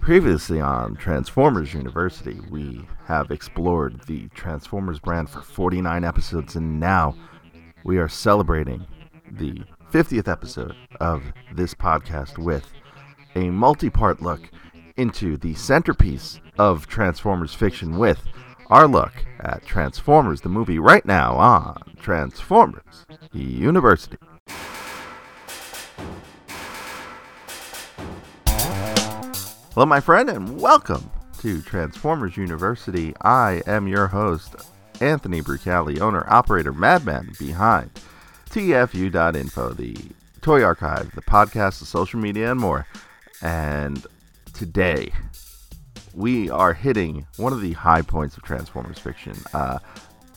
Previously on Transformers University, we have explored the Transformers brand for 49 episodes, and now we are celebrating the 50th episode of this podcast with a multi part look into the centerpiece of Transformers fiction with our look at Transformers, the movie, right now on Transformers University. Hello, my friend, and welcome to Transformers University. I am your host, Anthony Brucali, owner, operator, madman behind TFU.info, the toy archive, the podcast, the social media, and more. And today, we are hitting one of the high points of Transformers fiction. Uh,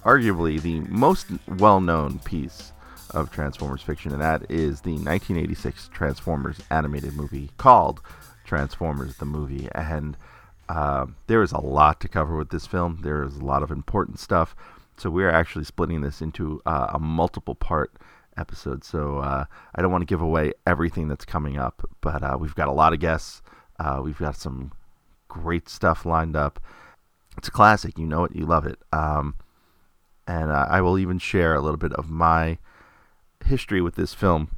arguably the most well known piece of Transformers fiction, and that is the 1986 Transformers animated movie called Transformers the movie, and uh, there is a lot to cover with this film. There is a lot of important stuff, so we are actually splitting this into uh, a multiple part episode. So uh, I don't want to give away everything that's coming up, but uh, we've got a lot of guests. Uh, we've got some great stuff lined up. It's a classic. You know it. You love it. Um, and uh, I will even share a little bit of my history with this film.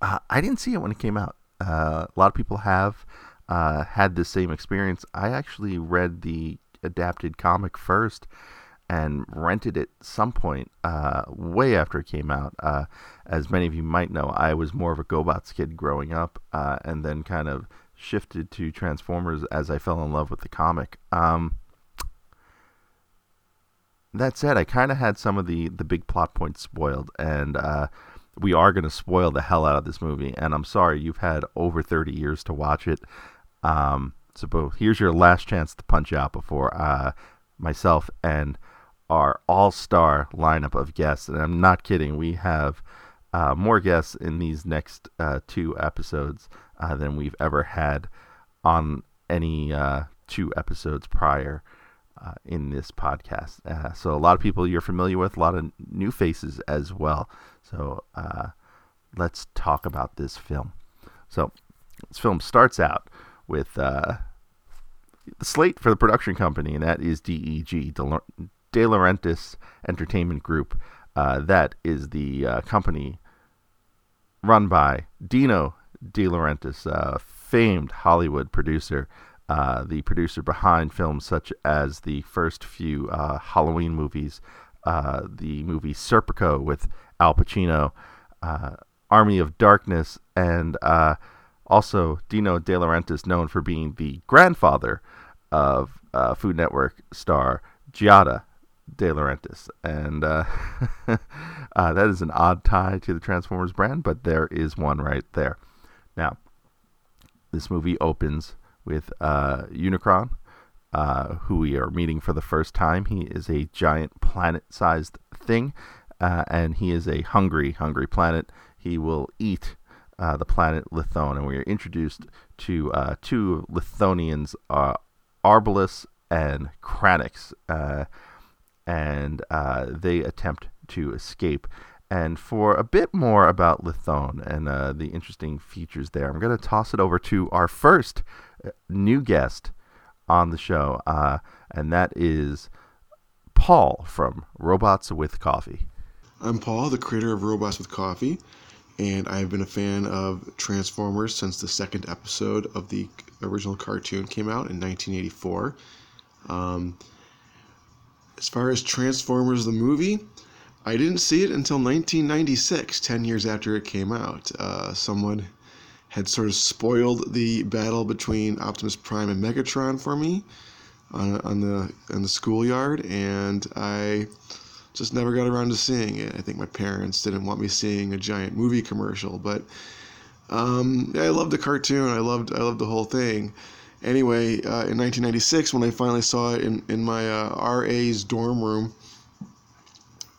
I didn't see it when it came out. Uh, a lot of people have uh, had the same experience. I actually read the adapted comic first and rented it some point uh, way after it came out. Uh, as many of you might know, I was more of a GoBots kid growing up, uh, and then kind of shifted to Transformers as I fell in love with the comic. Um, that said, I kind of had some of the the big plot points spoiled, and uh, we are going to spoil the hell out of this movie. And I'm sorry, you've had over 30 years to watch it. Um, so here's your last chance to punch out before uh, myself and our all-star lineup of guests. And I'm not kidding. We have uh, more guests in these next uh, two episodes uh, than we've ever had on any uh, two episodes prior. Uh, in this podcast. Uh, so, a lot of people you're familiar with, a lot of new faces as well. So uh, let's talk about this film. So this film starts out with uh, the slate for the production company, and that is DEG, De Laurentiis Entertainment Group. Uh, that is the uh, company run by Dino De Laurentiis, uh, famed Hollywood producer. Uh, the producer behind films such as the first few Halloween movies, the movie Serpico with Al Pacino, uh, Army of Darkness, and uh, also Dino De Laurentiis, known for being the grandfather of uh, Food Network star Giada De Laurentiis. And uh, uh, that is an odd tie to the Transformers brand, but there is one right there. Now, this movie opens with uh, Unicron. Uh, who we are meeting for the first time. He is a giant planet sized thing uh, and he is a hungry, hungry planet. He will eat uh, the planet Lithone, and we are introduced to uh, two Lithonians, uh, Arbalest and Kranix, uh, and uh, they attempt to escape. And for a bit more about Lithone and uh, the interesting features there, I'm going to toss it over to our first new guest on the show, and that is Paul from Robots with Coffee. I'm Paul, the creator of Robots with Coffee, and I've been a fan of Transformers since the second episode of the original cartoon came out in 1984. Um, as far as Transformers the movie, I didn't see it until 1996, 10 years after it came out. Uh, someone had sort of spoiled the battle between Optimus Prime and Megatron for me on, on the on the schoolyard, and I just never got around to seeing it. I think my parents didn't want me seeing a giant movie commercial, but um, I loved the cartoon. I loved I loved the whole thing. Anyway, uh, in 1996, when I finally saw it in in my uh, RA's dorm room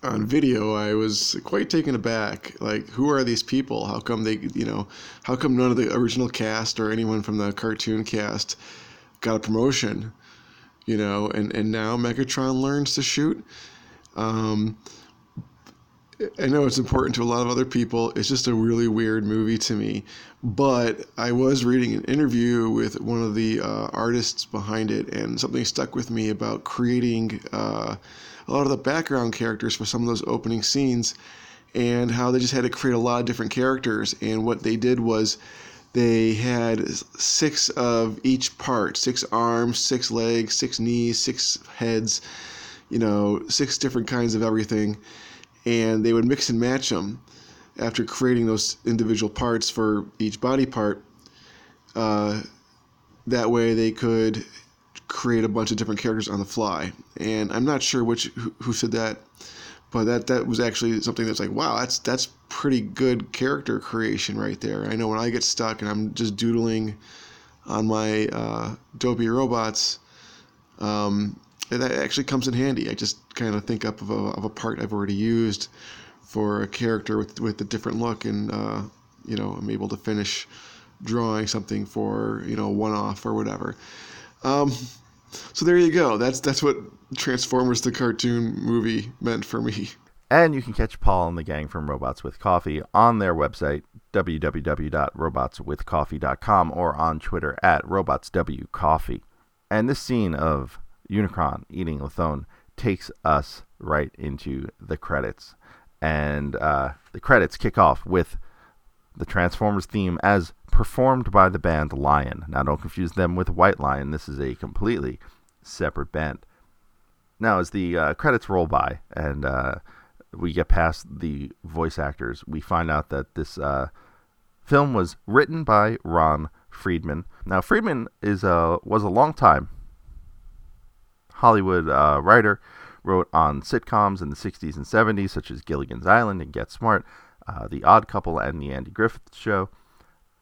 on video, I was quite taken aback. Like, who are these people? How come they, you know, how come none of the original cast or anyone from the cartoon cast got a promotion? You know, and and now Megatron learns to shoot. Um, I know it's important to a lot of other people. It's just a really weird movie to me. But I was reading an interview with one of the uh, artists behind it, and something stuck with me about creating uh, a lot of the background characters for some of those opening scenes, and how they just had to create a lot of different characters. And what they did was they had six of each part six arms, six legs, six knees, six heads, you know, six different kinds of everything and they would mix and match them after creating those individual parts for each body part. Uh, that way, they could create a bunch of different characters on the fly. And I'm not sure which who, who said that, but that that was actually something that's like, wow, that's that's pretty good character creation right there. I know when I get stuck and I'm just doodling on my uh, Dopey robots. Um, that actually comes in handy. I just kind of think up of a, of a part I've already used for a character with with a different look, and uh, you know I'm able to finish drawing something for you know one off or whatever. Um, so there you go. That's that's what Transformers the cartoon movie meant for me. And you can catch Paul and the gang from Robots with Coffee on their website, www.robotswithcoffee.com, or on Twitter at robotswcoffee. And this scene of Unicron eating Lithone takes us right into the credits. And uh, the credits kick off with the Transformers theme as performed by the band Lion. Now, don't confuse them with White Lion. This is a completely separate band. Now, as the uh, credits roll by and uh, we get past the voice actors, we find out that this uh, film was written by Ron Friedman. Now, Friedman is a was a long time Hollywood uh, writer, wrote on sitcoms in the 60s and 70s, such as Gilligan's Island and Get Smart, uh, The Odd Couple, and The Andy Griffith Show.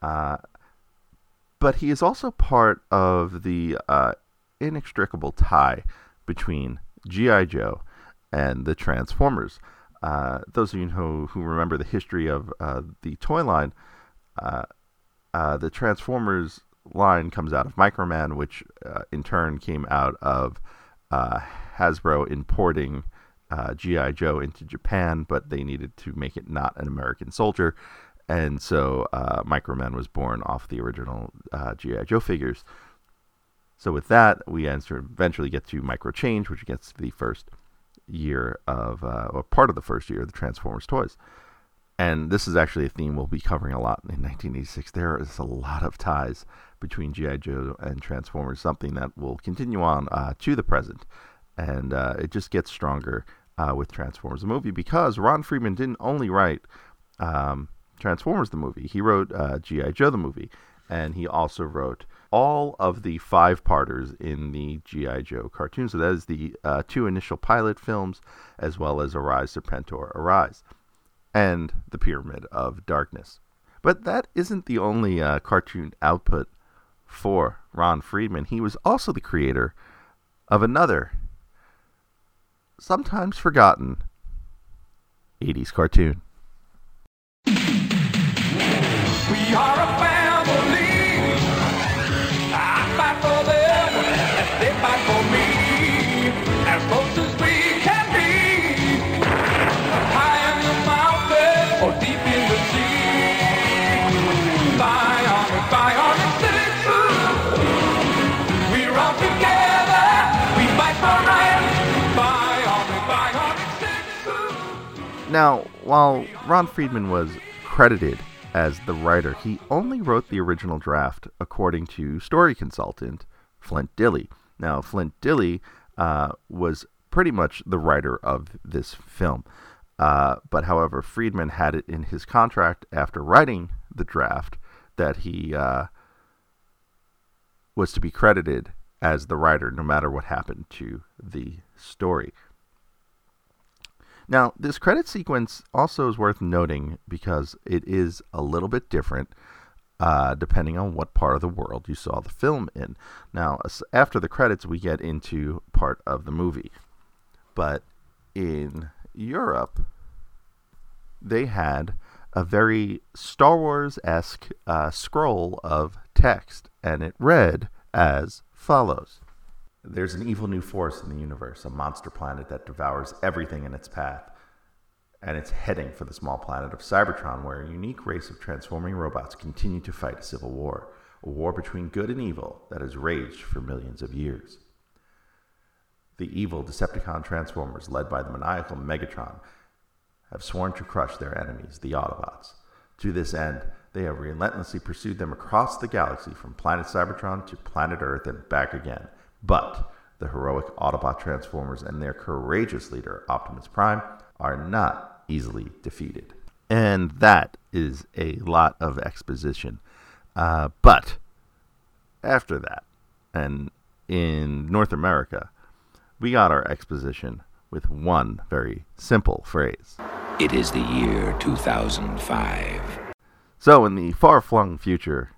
Uh, but he is also part of the uh, inextricable tie between G.I. Joe and the Transformers. Uh, those of you who, who remember the history of uh, the toy line, the Transformers line comes out of Microman, which in turn came out of uh, Hasbro importing uh, G.I. Joe into Japan, but they needed to make it not an American soldier. And so uh, Microman was born off the original uh, G.I. Joe figures. So with that, we eventually get to Micro Change, which gets the first year of, uh, or part of the first year of the Transformers toys. And this is actually a theme we'll be covering a lot in 1986. There is a lot of ties between G.I. Joe and Transformers, something that will continue on uh, to the present. And uh, it just gets stronger uh, with Transformers the movie because Ron Friedman didn't only write um, Transformers the movie, he wrote uh, G.I. Joe the movie. And he also wrote all of the five parters in the G.I. Joe cartoon. So that is the uh, two initial pilot films, as well as Arise Serpentor Arise and the Pyramid of Darkness. But that isn't the only uh, cartoon output for Ron Friedman, he was also the creator of another, sometimes forgotten, 80s cartoon. We are Now, while Ron Friedman was credited as the writer, he only wrote the original draft, according to story consultant Flint Dille. Now, Flint Dille uh, was pretty much the writer of this film. Uh, but however, Friedman had it in his contract after writing the draft that he uh, was to be credited as the writer no matter what happened to the story. Now, this credit sequence also is worth noting because it is a little bit different uh, depending on what part of the world you saw the film in. Now, after the credits, we get into part of the movie. But in Europe, they had a very Star Wars esque uh, scroll of text, and it read as follows there's an evil new force in the universe, a monster planet that devours everything in its path. and it's heading for the small planet of Cybertron, where a unique race of transforming robots continue to fight a civil war, a war between good and evil that has raged for millions of years. The evil Decepticon Transformers, led by the maniacal Megatron, have sworn to crush their enemies, the Autobots. To this end, they have relentlessly pursued them across the galaxy from planet Cybertron to planet Earth and back again. But the heroic Autobot Transformers and their courageous leader, Optimus Prime, are not easily defeated. And that is a lot of exposition. Uh, but after that, and in North America, we got our exposition with one very simple phrase It is the year 2005. So, in the far flung future,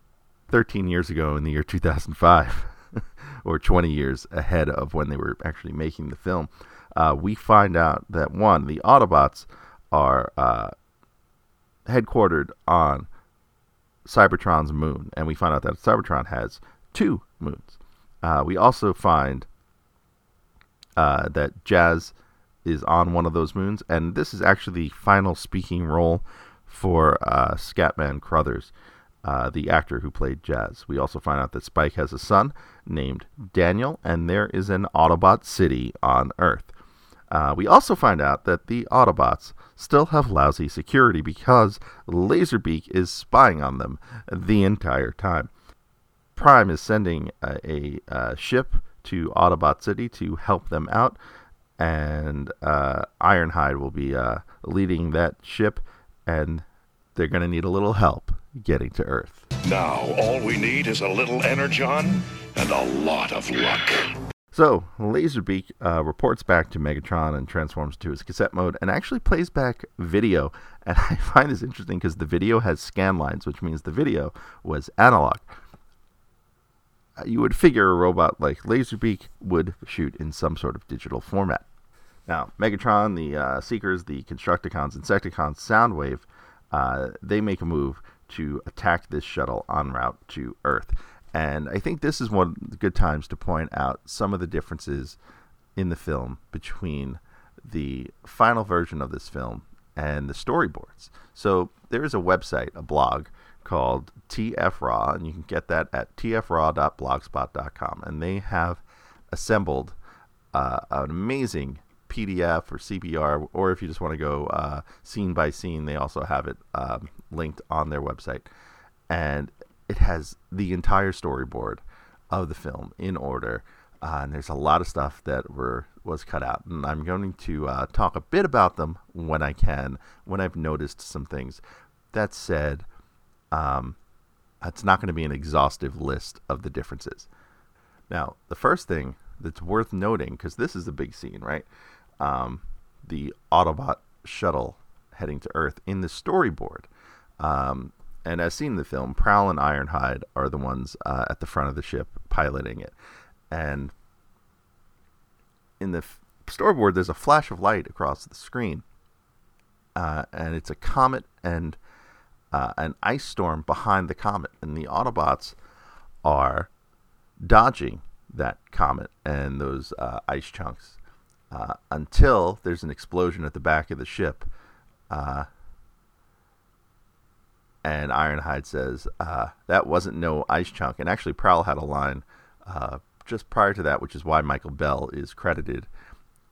13 years ago in the year 2005, or 20 years ahead of when they were actually making the film, uh, we find out that one, the Autobots are uh, headquartered on Cybertron's moon, and we find out that Cybertron has two moons. Uh, we also find uh, that Jazz is on one of those moons, and this is actually the final speaking role for uh, Scatman Crothers, uh, the actor who played Jazz. We also find out that Spike has a son named Daniel, and there is an Autobot city on Earth. Uh, we also find out that the Autobots still have lousy security because Laserbeak is spying on them the entire time. Prime is sending a, a, a ship to Autobot City to help them out, and uh, Ironhide will be uh, leading that ship, and they're going to need a little help getting to Earth. Now, all we need is a little energon and a lot of luck. So, Laserbeak uh, reports back to Megatron and transforms to his cassette mode and actually plays back video. And I find this interesting because the video has scan lines, which means the video was analog. Uh, you would figure a robot like Laserbeak would shoot in some sort of digital format. Now, Megatron, the uh, Seekers, the Constructicons, Insecticons, Soundwave, uh, they make a move to attack this shuttle en route to Earth. And I think this is one of the good times to point out some of the differences in the film between the final version of this film and the storyboards. So there is a website, a blog called TFRaw, and you can get that at tfraw.blogspot.com. And they have assembled uh, an amazing PDF or CBR, or if you just want to go uh, scene by scene, they also have it um, linked on their website. And it has the entire storyboard of the film in order. Uh, and there's a lot of stuff that were was cut out, and I'm going to uh, talk a bit about them when I can, when I've noticed some things. That said, um, it's not going to be an exhaustive list of the differences. Now, the first thing that's worth noting, because this is a big scene, right? Um, the Autobot shuttle heading to Earth in the storyboard. Um, and as seen in the film, Prowl and Ironhide are the ones uh, at the front of the ship piloting it. And in the f- storyboard, there's a flash of light across the screen, uh, and it's a comet and uh, an ice storm behind the comet, and the Autobots are dodging that comet and those uh, ice chunks uh, until there's an explosion at the back of the ship. Uh, and Ironhide says uh, that wasn't no ice chunk. And actually, Prowl had a line uh, just prior to that, which is why Michael Bell is credited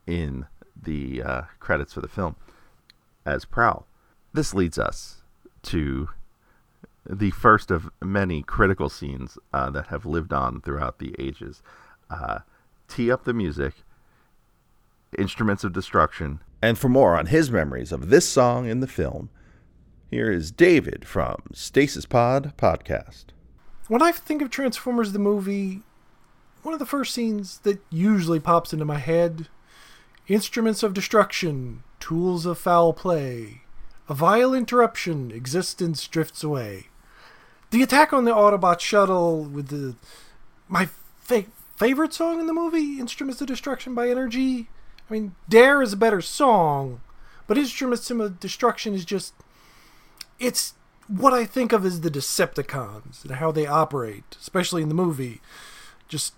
in the uh, credits for the film as Prowl. This leads us to the first of many critical scenes uh, that have lived on throughout the ages. Tee up the music, instruments of destruction. And for more on his memories of this song in the film, here is David from Stasis Pod Podcast. When I think of Transformers the movie, one of the first scenes that usually pops into my head instruments of destruction, tools of foul play, a vile interruption, existence drifts away. The attack on the Autobot shuttle with the my fa- favorite song in the movie, Instruments of Destruction by NRG. I mean, Dare is a better song, but Instruments of Destruction is just it's what I think of as the Decepticons and how they operate, especially in the movie. Just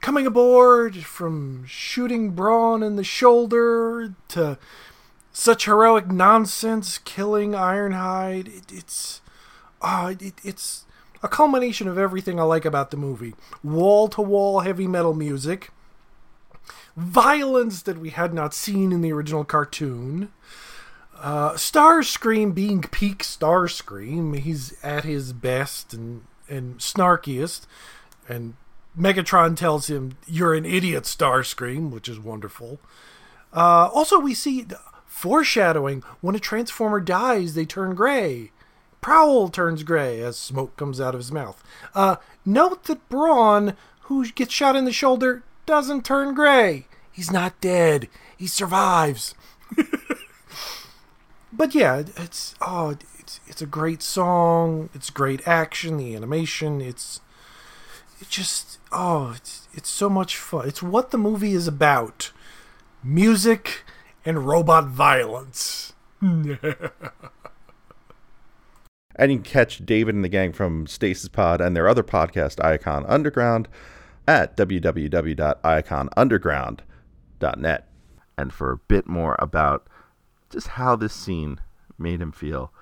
coming aboard from shooting Brawn in the shoulder to such heroic nonsense killing Ironhide. It, it's uh, it, it's a culmination of everything I like about the movie. Wall to wall heavy metal music, violence that we had not seen in the original cartoon. Uh, Starscream being peak Starscream, he's at his best and and snarkiest, and Megatron tells him, "You're an idiot, Starscream," which is wonderful. Uh, also, we see foreshadowing when a Transformer dies, they turn gray. Prowl turns gray as smoke comes out of his mouth. Uh, note that Brawn, who gets shot in the shoulder, doesn't turn gray. He's not dead. He survives. but yeah, it's oh, it's it's a great song. It's great action. The animation. It's it just oh, it's it's so much fun. It's what the movie is about: music and robot violence. And you can catch David and the gang from Stasis Pod and their other podcast, Iacon Underground, at www.iconunderground.net. And for a bit more about just how this scene made him feel,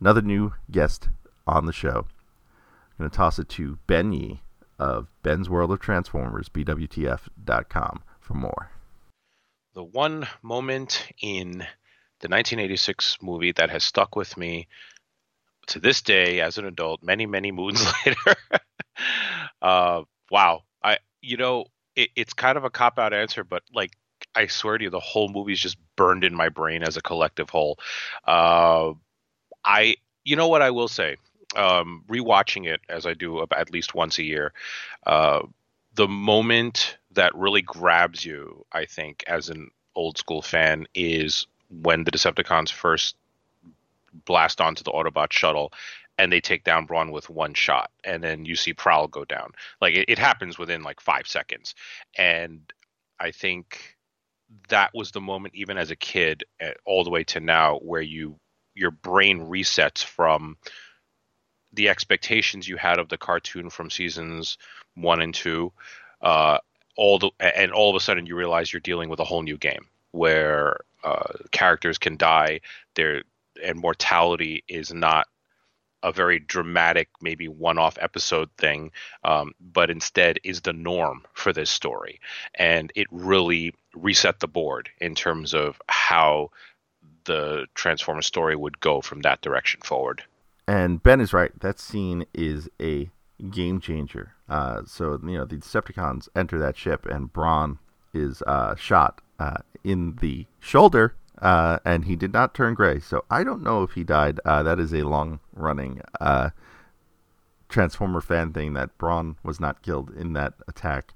another new guest on the show. I'm going to toss it to Ben Yee of Ben's World of Transformers, BWTF.com, for more. The one moment in the 1986 movie that has stuck with me to this day as an adult, many many moons later. uh, wow, I you know it, it's kind of a cop out answer, but like I swear to you, the whole movie's just burned in my brain as a collective whole. Uh, I you know what I will say. Um, rewatching it as I do at least once a year, uh, the moment that really grabs you, I think, as an old school fan, is when the Decepticons first blast onto the Autobot shuttle and they take down Brawn with one shot, and then you see Prowl go down. Like it, it, happens within like five seconds, and I think that was the moment, even as a kid, eh, all the way to now, where you your brain resets from the expectations you had of the cartoon from seasons one and two, uh, all the and all of a sudden you realize you're dealing with a whole new game where uh, characters can die. They're and mortality is not a very dramatic, maybe one-off episode thing, um, but instead is the norm for this story, and it really reset the board in terms of how the Transformer story would go from that direction forward. And Ben is right. That scene is a game changer. Uh, so you know the Decepticons enter that ship, and Brawn is uh, shot uh, in the shoulder uh, and he did not turn gray. So I don't know if he died. Uh, that is a long running uh, Transformer fan thing that Brawn was not killed in that attack.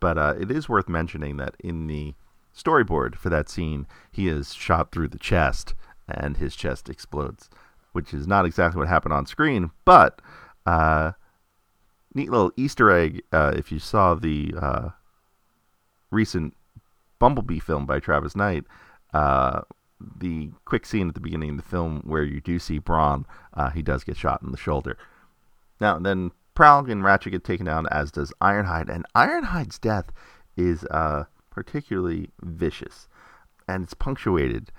But uh, it is worth mentioning that in the storyboard for that scene, he is shot through the chest and his chest explodes, which is not exactly what happened on screen. But uh, neat little Easter egg uh, if you saw the recent Bumblebee film by Travis Knight uh, the quick scene at the beginning of the film where you do see Brawn, uh, he does get shot in the shoulder. Now, then Prowl and Ratchet get taken down, as does Ironhide, and Ironhide's death is uh, particularly vicious, and it's punctuated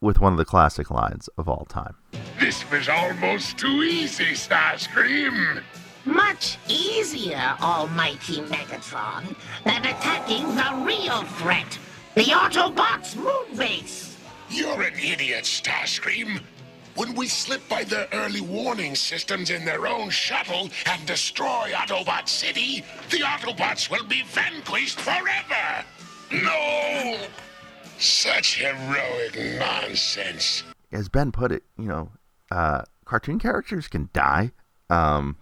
with one of the classic lines of all time. This was almost too easy, Starscream. Much easier, almighty Megatron, than attacking the real threat. The Autobots moon base! You're an idiot, Starscream. When we slip by their early warning systems in their own shuttle and destroy Autobot City, the Autobots will be vanquished forever! No! Such heroic nonsense. As Ben put it, you know, uh, cartoon characters can die. Um,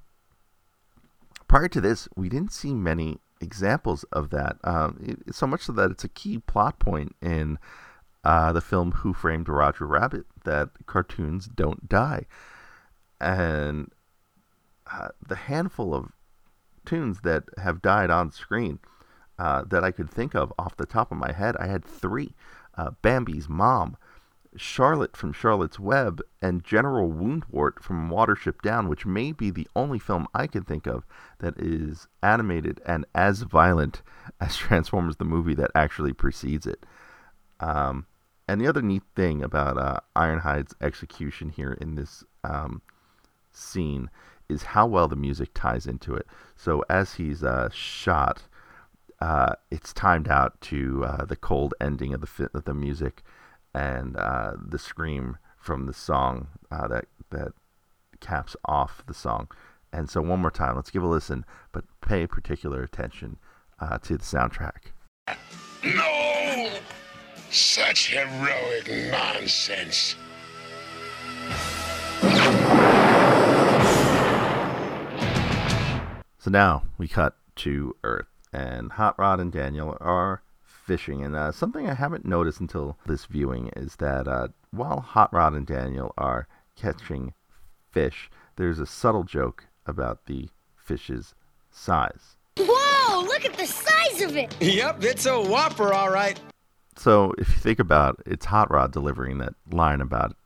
prior to this, we didn't see many examples of that. Um, it, so much so that it's a key plot point in uh, the film Who Framed Roger Rabbit that cartoons don't die. And uh, the handful of tunes that have died on screen uh, that I could think of off the top of my head, I had three uh, Bambi's Mom, Charlotte from Charlotte's Web, and General Woundwort from Watership Down, which may be the only film I can think of that is animated and as violent as Transformers the movie that actually precedes it. Um, and the other neat thing about uh, Ironhide's execution here in this um, scene is how well the music ties into it. So as he's uh, shot, uh, it's timed out to uh, the cold ending of the of the music and uh, the scream from the song uh, that that caps off the song. And so one more time, let's give a listen, but pay particular attention uh, to the soundtrack. No! Such heroic nonsense. So now we cut to Earth, and Hot Rod and Daniel are fishing. And uh, something I haven't noticed until this viewing is that uh, while Hot Rod and Daniel are catching fish, there's a subtle joke about the fish's size. Whoa, look at the size of it! Yep, it's a whopper, all right. So if you think about it, it's Hot Rod delivering that line about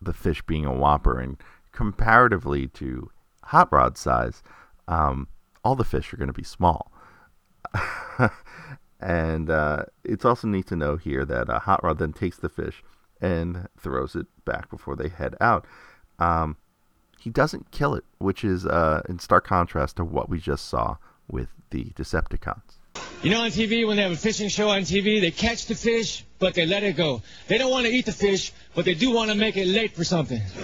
the fish being a whopper, and comparatively to Hot Rod's size, um, all the fish are going to be small. and uh, it's also neat to know here that uh, Hot Rod then takes the fish and throws it back before they head out. Um, he doesn't kill it, which is uh, in stark contrast to what we just saw with the Decepticons. You know, on TV, when they have a fishing show on TV, they catch the fish, but they let it go. They don't want to eat the fish, but they do want to make it late for something.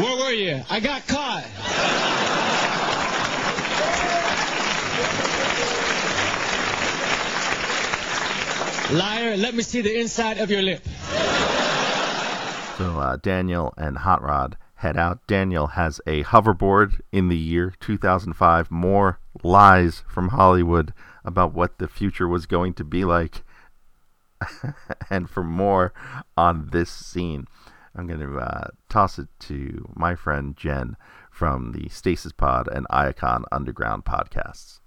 Where were you? I got caught. Liar, let me see the inside of your lip. So uh, Daniel and Hot Rod head out. Daniel has a hoverboard in the year 2005. More lies from Hollywood about what the future was going to be like. and for more on this scene, I'm going to uh, toss it to my friend Jen from the Stasis Pod and Iacon Underground podcasts.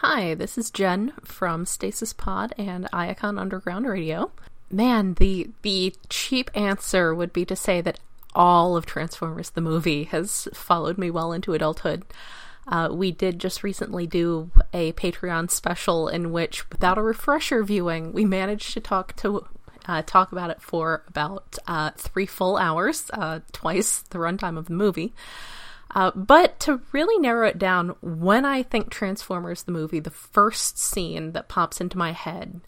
Hi, this is Jen from Stasis Pod and Iacon Underground Radio. Man, the the cheap answer would be to say that all of Transformers the movie has followed me well into adulthood. Uh, we did just recently do a Patreon special in which, without a refresher viewing, we managed to talk to uh, talk about it for about uh, three full hours, uh, twice the runtime of the movie. Uh, but to really narrow it down, when I think Transformers the movie, the first scene that pops into my head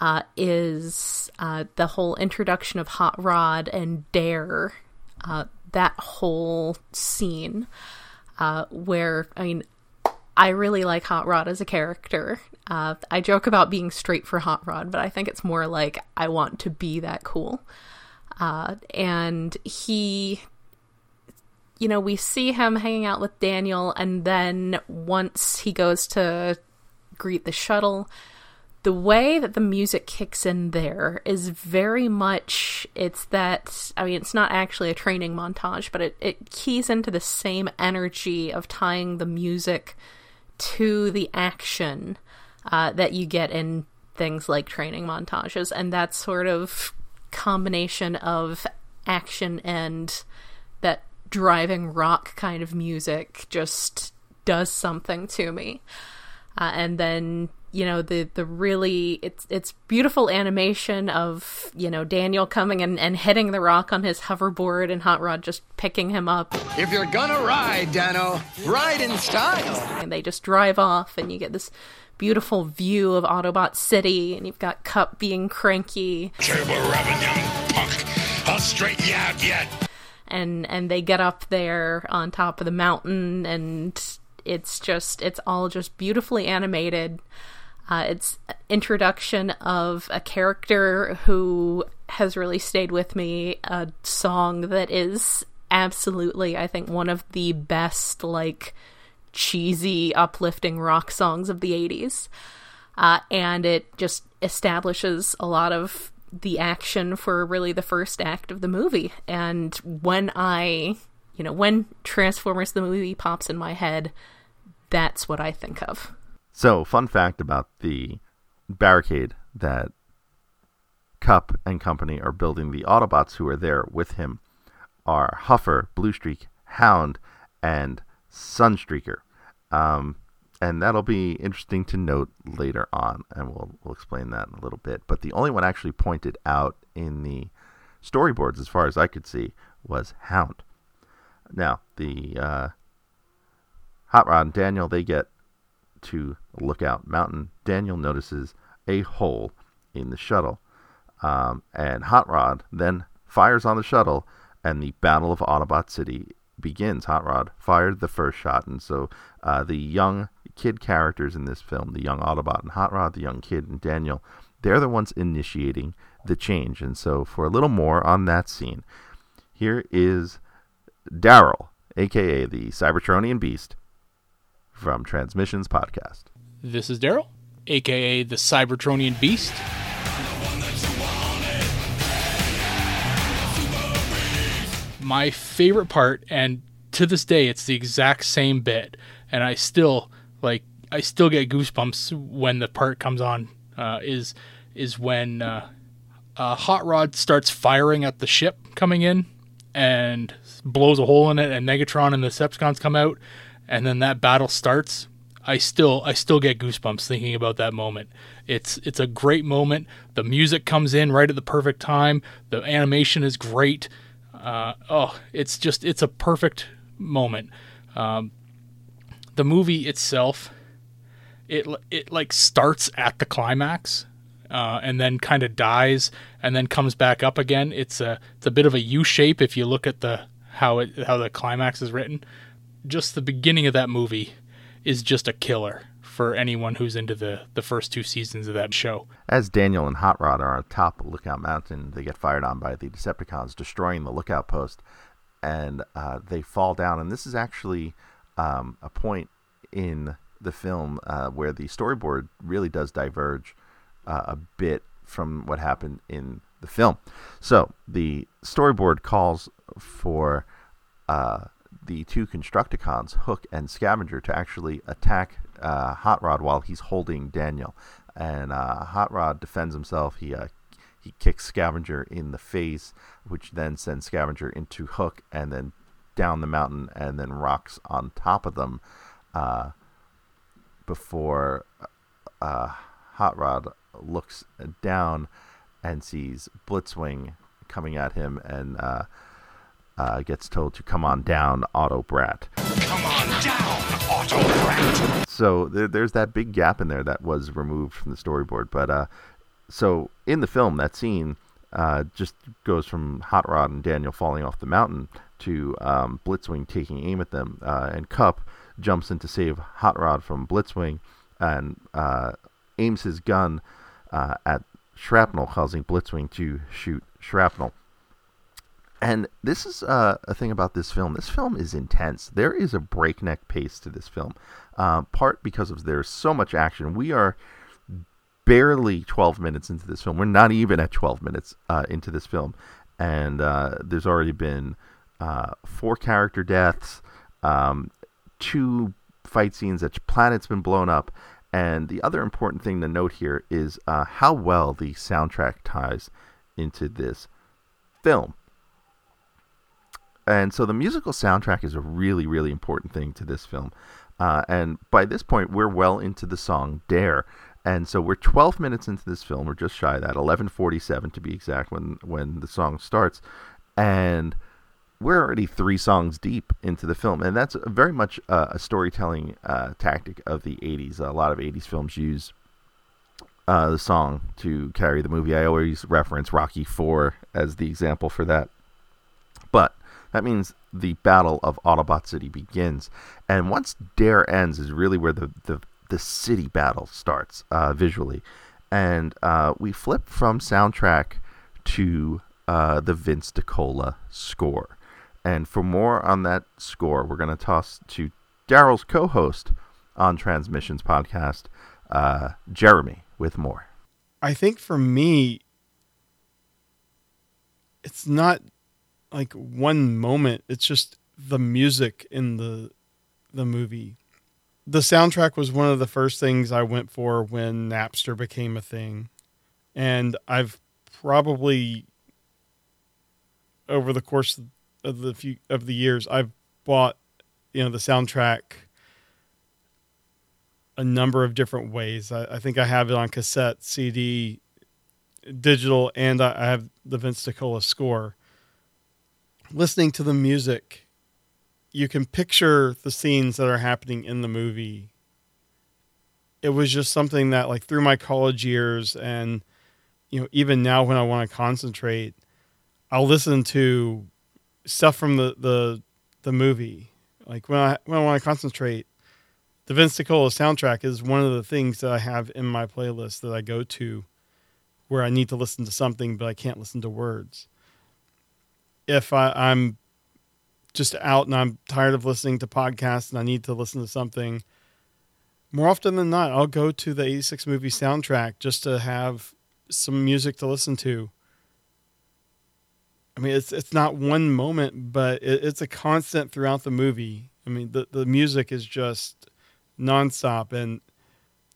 uh, is uh, the whole introduction of Hot Rod and Dare. Uh, that whole scene uh, where, I mean, I really like Hot Rod as a character. Uh, I joke about being straight for Hot Rod, but I think it's more like I want to be that cool. and he you know, we see him hanging out with Daniel, and then once he goes to greet the shuttle, the way that the music kicks in there is very much it's that I mean it's not actually a training montage, but it, it keys into the same energy of tying the music to the action uh, that you get in things like training montages, and that sort of combination of action and that driving rock kind of music just does something to me. Uh, and then you know the the really it's it's beautiful animation of you know Daniel coming and, and hitting the rock on his hoverboard and Hot Rod just picking him up. If you're gonna ride, Dano, ride in style. And they just drive off, and you get this beautiful view of Autobot City, and you've got Cup being cranky. Turbo rubbing, young punk. I'll straighten you out yet. And and they get up there on top of the mountain and it's just it's all just beautifully animated. Uh, it's introduction of a character who has really stayed with me a song that is absolutely i think one of the best like cheesy uplifting rock songs of the 80s uh, and it just establishes a lot of the action for really the first act of the movie. And when I, you know, when Transformers the movie pops in my head, that's what I think of. So, fun fact about the barricade that Cup and company are building the Autobots who are there with him are Huffer, Bluestreak, Hound, and Sunstreaker. Um, and that'll be interesting to note later on, and we'll we'll explain that in a little bit. But the only one actually pointed out in the storyboards, as far as I could see, was Hound. Now the uh, Hot Rod and Daniel they get to Lookout Mountain. Daniel notices a hole in the shuttle, um, and Hot Rod then fires on the shuttle, and the Battle of Autobot City begins. Hot Rod fired the first shot, and so uh, the young kid characters in this film, the young Autobot and Hot Rod, the young kid and Daniel, they're the ones initiating the change. And so, for a little more on that scene, here is Daryl, aka the Cybertronian Beast, from Transmissions Podcast. This is Daryl, aka the Cybertronian Beast. My favorite part, and to this day, it's the exact same bit, and I still like I still get goosebumps when the part comes on. Uh, is is when uh, Hot Rod starts firing at the ship coming in and blows a hole in it, and Megatron and the Decepticons come out, and then that battle starts. I still I still get goosebumps thinking about that moment. It's it's a great moment. The music comes in right at the perfect time. The animation is great. Uh, oh, it's just it's a perfect moment. Um, the movie itself, it it like starts at the climax, uh, and then kind of dies, and then comes back up again. It's a it's a bit of a U shape if you look at the how it how the climax is written. Just the beginning of that movie is just a killer for anyone who's into the the first two seasons of that show. As Daniel and Hot Rod are on atop Lookout Mountain, they get fired on by the Decepticons, destroying the lookout post, and uh, they fall down. And this is actually um, a point in the film uh, where the storyboard really does diverge uh, a bit from what happened in the film. So the storyboard calls for uh, the two Constructicons, Hook and Scavenger, to actually attack uh, Hot Rod while he's holding Daniel. And uh, Hot Rod defends himself. He uh, he kicks Scavenger in the face, which then sends Scavenger into Hook and then down the mountain and then rocks on top of them uh, before uh, Hot Rod looks down and sees Blitzwing coming at him and uh, uh, gets told to come on down, Auto Brat. Come on down, Auto Brat. So there, there's that big gap in there that was removed from the storyboard. But uh, so in the film, that scene uh, just goes from Hot Rod and Daniel falling off the mountain to um, Blitzwing taking aim at them, uh, and Cup jumps in to save Hot Rod from Blitzwing and uh, aims his gun uh, at Shrapnel, causing Blitzwing to shoot Shrapnel. And this is uh, a thing about this film. This film is intense. There is a breakneck pace to this film, uh, part because of there's so much action. We are barely 12 minutes into this film. We're not even at 12 minutes uh, into this film, and there's already been uh, four character deaths, um, two fight scenes. That planet's been blown up, and the other important thing to note here is uh, how well the soundtrack ties into this film. And so the musical soundtrack is a really really important thing to this film. Uh, and by this point we're well into the song dare. And so we're 12 minutes into this film. We're just shy of that 1147 to be exact when when the song starts. And we're already three songs deep into the film and that's very much uh, a storytelling uh, tactic of the 80s a lot of 80s films use uh, the song to carry the movie i always reference rocky 4 as the example for that but that means the battle of Autobot City begins. And once Dare ends is really where the, the, the city battle starts uh, visually. And uh, we flip from soundtrack to uh, the Vince DiCola score. And for more on that score, we're going to toss to Daryl's co host on Transmissions podcast, uh, Jeremy, with more. I think for me, it's not like one moment. It's just the music in the the movie. The soundtrack was one of the first things I went for when Napster became a thing. And I've probably over the course of the few of the years I've bought you know the soundtrack a number of different ways. I, I think I have it on cassette, CD, digital, and I, I have the Vince DiCola score. Listening to the music, you can picture the scenes that are happening in the movie. It was just something that, like, through my college years, and you know, even now when I want to concentrate, I'll listen to stuff from the the the movie. Like when I when I want to concentrate, the Vince DiCola soundtrack is one of the things that I have in my playlist that I go to where I need to listen to something but I can't listen to words. If I, I'm just out and I'm tired of listening to podcasts and I need to listen to something, more often than not, I'll go to the 86 movie soundtrack just to have some music to listen to. I mean, it's it's not one moment, but it, it's a constant throughout the movie. I mean, the the music is just nonstop, and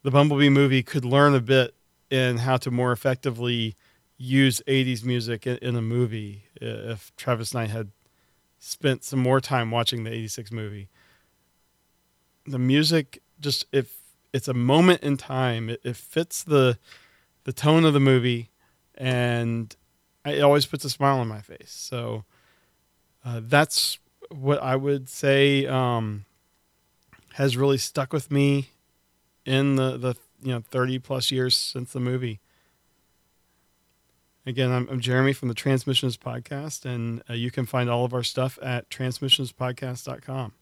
the Bumblebee movie could learn a bit in how to more effectively use 80s music in, in a movie if Travis Knight had spent some more time watching the 86 movie. The music just if it's a moment in time, it, it fits the the tone of the movie and it always puts a smile on my face. So uh, that's what I would say um, has really stuck with me in the, the you know 30 plus years since the movie. Again, I'm, I'm Jeremy from the Transmissions Podcast, and uh, you can find all of our stuff at transmissionspodcast.com.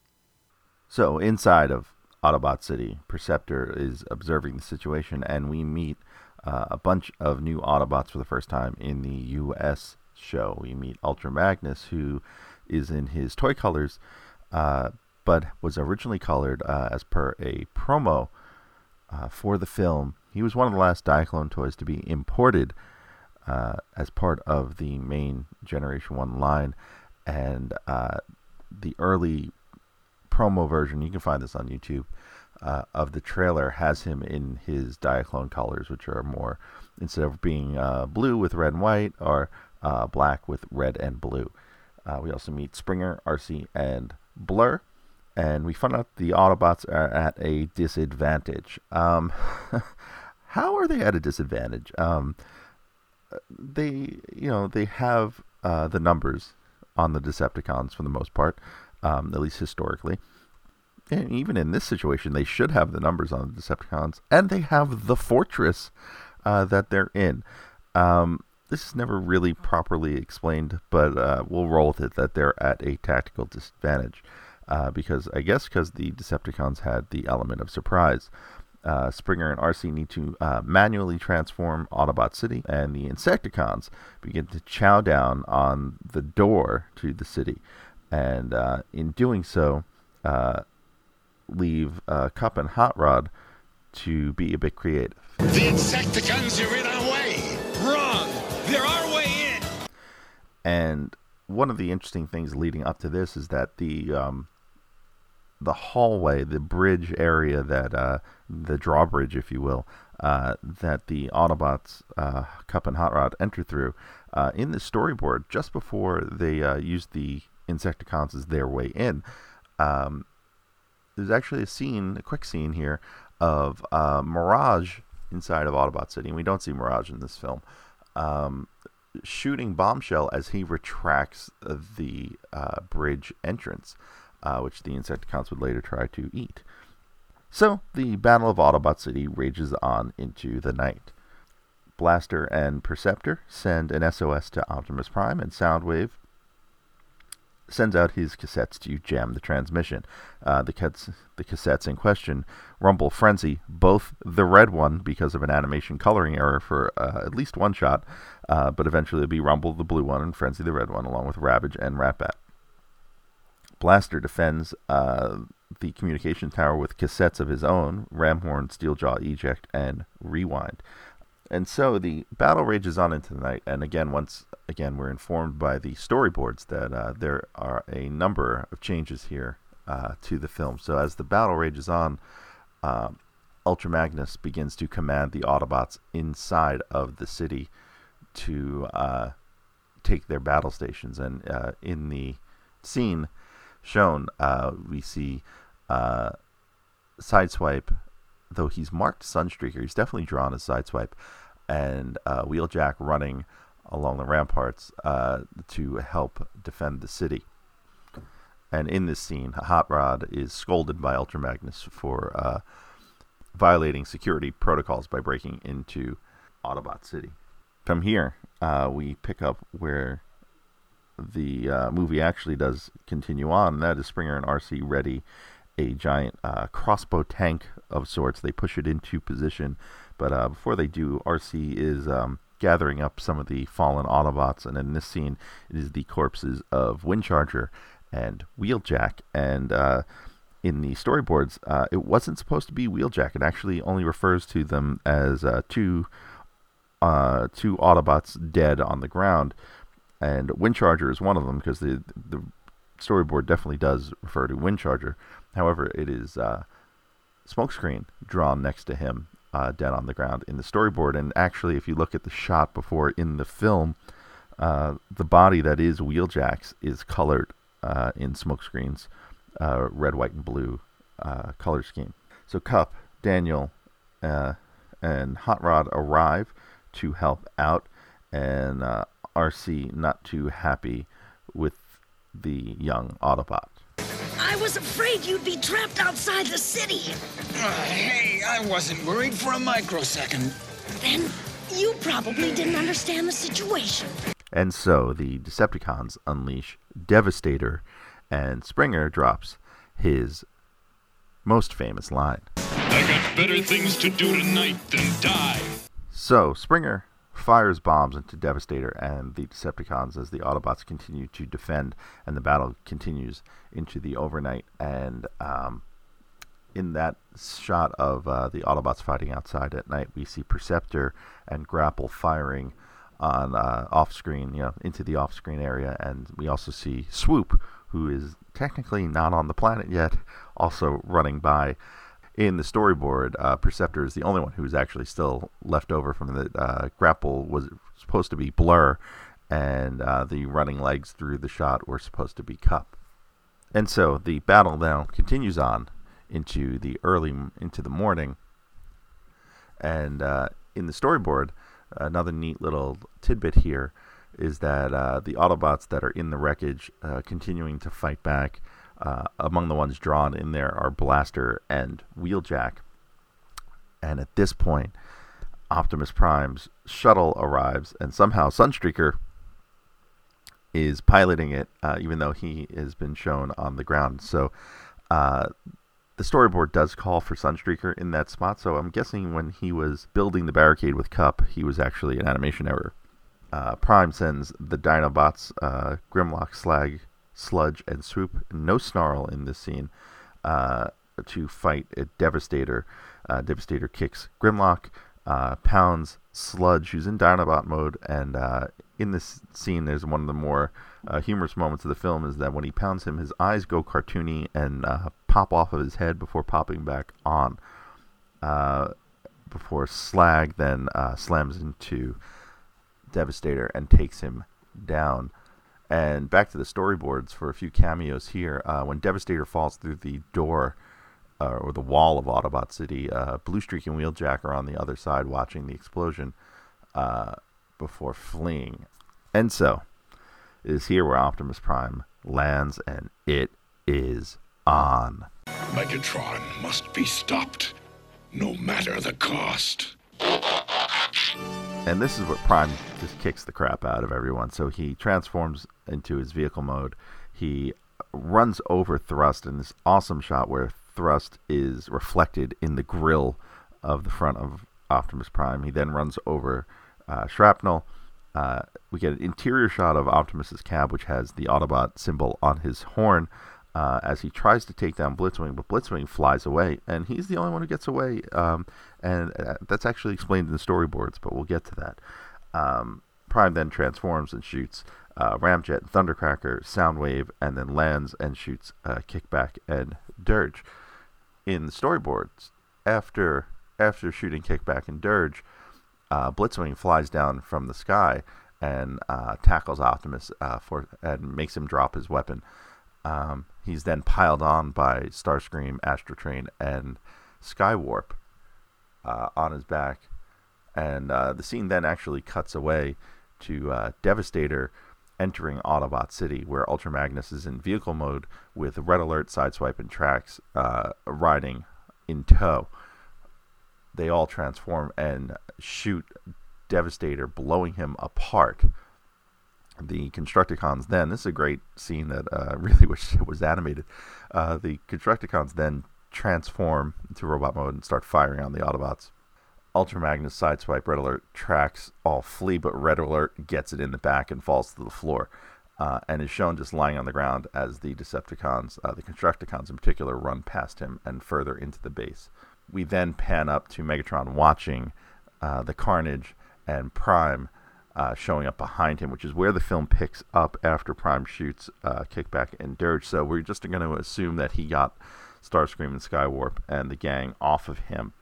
So, inside of Autobot City, Perceptor is observing the situation, and we meet uh, a bunch of new Autobots for the first time in the U.S. show. We meet Ultra Magnus, who is in his toy colors, uh, but was originally colored uh, as per a promo uh, for the film. He was one of the last Diaclone toys to be imported uh, as part of the main Generation 1 line, and uh, the early promo version, you can find this on YouTube, uh, of the trailer has him in his Diaclone colors, which are more instead of being uh, blue with red and white, or uh, black with red and blue. Uh, we also meet Springer, Arcee, and Blur, and we find out the Autobots are at a disadvantage. Um, how are they at a disadvantage? Um, they, you know, they have uh, the numbers on the Decepticons for the most part, um, at least historically and even in this situation, they should have the numbers on the Decepticons, and they have the fortress uh, that they're in. Um, this is never really properly explained, but uh, we'll roll with it that they're at a tactical disadvantage. Uh, because I guess because the Decepticons had the element of surprise. Uh, Springer and Arcee need to uh, manually transform Autobot City, and the Insecticons begin to chow down on the door to the city. And uh, in doing so, uh, leave uh, Kup and Hot Rod to be a bit creative. The Insecticons are in our way. Wrong. They're our way in. And one of the interesting things leading up to this is that the um, the hallway, the bridge area that uh, the drawbridge, if you will, uh, that the Autobots, uh, Kup and Hot Rod enter through, uh, in the storyboard, just before they uh, use the Insecticons as their way in, um, there's actually a scene, a quick scene here, of uh, Mirage inside of Autobot City, and we don't see Mirage in this film, um, shooting Bombshell as he retracts the uh, bridge entrance, uh, which the Insecticons would later try to eat. So the Battle of Autobot City rages on into the night. Blaster and Perceptor send an SOS to Optimus Prime, and Soundwave sends out his cassettes to jam the transmission. Uh, the, the cassettes in question Rumble Frenzy, both the red one because of an animation coloring error for uh, at least one shot, uh, but eventually it'll be Rumble the blue one and Frenzy the red one, along with Ravage and Ratbat. Blaster defends uh, the communication tower with cassettes of his own Ramhorn, Steeljaw, Eject, and Rewind. And so the battle rages on into the night, and again, once again, we're informed by the storyboards that uh, there are a number of changes here uh, to the film. So as the battle rages on, uh, Ultra Magnus begins to command the Autobots inside of the city to uh, take their battle stations. And uh, in the scene shown, uh, we see Sideswipe though he's marked Sunstreaker, he's definitely drawn as Sideswipe and uh, Wheeljack running along the ramparts uh, to help defend the city. And in this scene, Hot Rod is scolded by Ultra Magnus for uh, violating security protocols by breaking into Autobot City. From here, uh, we pick up where the uh, movie actually does continue on. And that is Springer and Arcee ready a giant uh, crossbow tank of sorts. They push it into position, but uh, before they do, Arcee is um, gathering up some of the fallen Autobots, and in this scene, it is the corpses of Windcharger and Wheeljack. And uh, in the storyboards, uh, it wasn't supposed to be Wheeljack. It actually only refers to them as uh, two uh, two Autobots dead on the ground, and Windcharger is one of them because the the storyboard definitely does refer to Windcharger. However, it is uh, Smokescreen drawn next to him, uh, dead on the ground in the storyboard. And actually, if you look at the shot before in the film, uh, the body that is Wheeljack's is colored uh, in Smokescreen's uh, red, white, and blue uh, color scheme. So Kup, Daniel, and Hot Rod arrive to help out, and Arcee not too happy with the young Autobot. I was afraid you'd be trapped outside the city. Uh, hey, I wasn't worried for a microsecond. Then you probably didn't understand the situation. And so the Decepticons unleash Devastator, and Springer drops his most famous line. I got better things to do tonight than die. So Springer fires bombs into Devastator and the Decepticons as the Autobots continue to defend, and the battle continues into the overnight. And um, in that shot of uh, the Autobots fighting outside at night, we see Perceptor and Grapple firing on uh, off screen, you know, into the off screen area, and we also see Swoop, who is technically not on the planet yet, also running by in the storyboard, uh, Perceptor is the only one who's actually still left over from the uh, grapple. Was supposed to be Blur, and uh, the running legs through the shot were supposed to be Kup. And so the battle now continues on into the early into the morning. And uh, in the storyboard, another neat little tidbit here is that uh, the Autobots that are in the wreckage, uh, continuing to fight back uh, among the ones drawn in there are Blaster and Wheeljack. And at this point, Optimus Prime's shuttle arrives, and somehow Sunstreaker is piloting it, uh, even though he has been shown on the ground. So uh, the storyboard does call for Sunstreaker in that spot. So I'm guessing when he was building the barricade with Kup, he was actually an animation error. Uh, Prime sends the Dinobots, uh, Grimlock, Slag, Sludge, and Swoop. No Snarl in this scene uh, to fight a Devastator. Uh, Devastator kicks Grimlock, uh, pounds Sludge, who's in Dinobot mode, and uh, in this scene, there's one of the more uh, humorous moments of the film is that when he pounds him, his eyes go cartoony and pop off of his head before popping back on. before Slag then slams into Devastator and takes him down. And back to the storyboards for a few cameos here. Uh, when Devastator falls through the door uh, or the wall of Autobot City, uh, Bluestreak and Wheeljack are on the other side watching the explosion uh, before fleeing. And so, it is here where Optimus Prime lands, and it is on. Megatron must be stopped, no matter the cost. And this is what Prime just kicks the crap out of everyone. So he transforms into his vehicle mode. He runs over Thrust in this awesome shot where Thrust is reflected in the grill of the front of Optimus Prime. He then runs over uh, Shrapnel. Uh, we get an interior shot of Optimus's cab, which has the Autobot symbol on his horn uh, as he tries to take down Blitzwing, but Blitzwing flies away, and he's the only one who gets away. Um, and uh, that's actually explained in the storyboards, but we'll get to that. Um, Prime then transforms and shoots uh, Ramjet, Thundercracker, Soundwave, and then lands and shoots uh, Kickback and Dirge. In the storyboards, after after shooting Kickback and Dirge, uh, Blitzwing flies down from the sky and uh, tackles Optimus for and makes him drop his weapon. Um, he's then piled on by Starscream, Astrotrain, and Skywarp. uh, on his back. And uh, the scene then actually cuts away to uh, Devastator entering Autobot City, where Ultra Magnus is in vehicle mode with Red Alert, Sideswipe, and Tracks uh, riding in tow. They all transform and shoot Devastator, blowing him apart. The Constructicons then, this is a great scene that uh, I really wish it was animated. Uh, the Constructicons then transform into robot mode and start firing on the Autobots. Ultra Magnus, Sideswipe, Red Alert, tracks all flee, but Red Alert gets it in the back and falls to the floor. Uh, and is shown just lying on the ground as the Decepticons, uh, the Constructicons in particular, run past him and further into the base. We then pan up to Megatron watching uh, the carnage and Prime uh, showing up behind him, which is where the film picks up after Prime shoots uh, Kickback and Dirge. So we're just going to assume that he got Starscream and Skywarp and the gang off of him.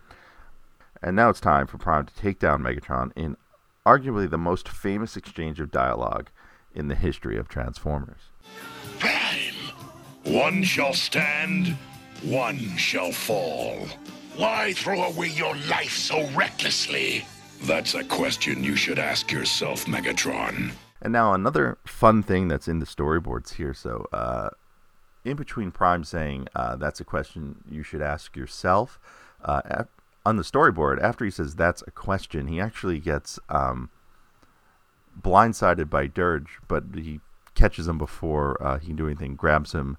And now it's time for Prime to take down Megatron in arguably the most famous exchange of dialogue in the history of Transformers. Prime! One shall stand, one shall fall. Why throw away your life so recklessly? That's a question you should ask yourself, Megatron. And now another fun thing that's in the storyboards here. So, uh, in between Prime saying uh, that's a question you should ask yourself, uh, on the storyboard, after he says that's a question, he actually gets um, blindsided by Dirge, but he catches him before uh, he can do anything, grabs him,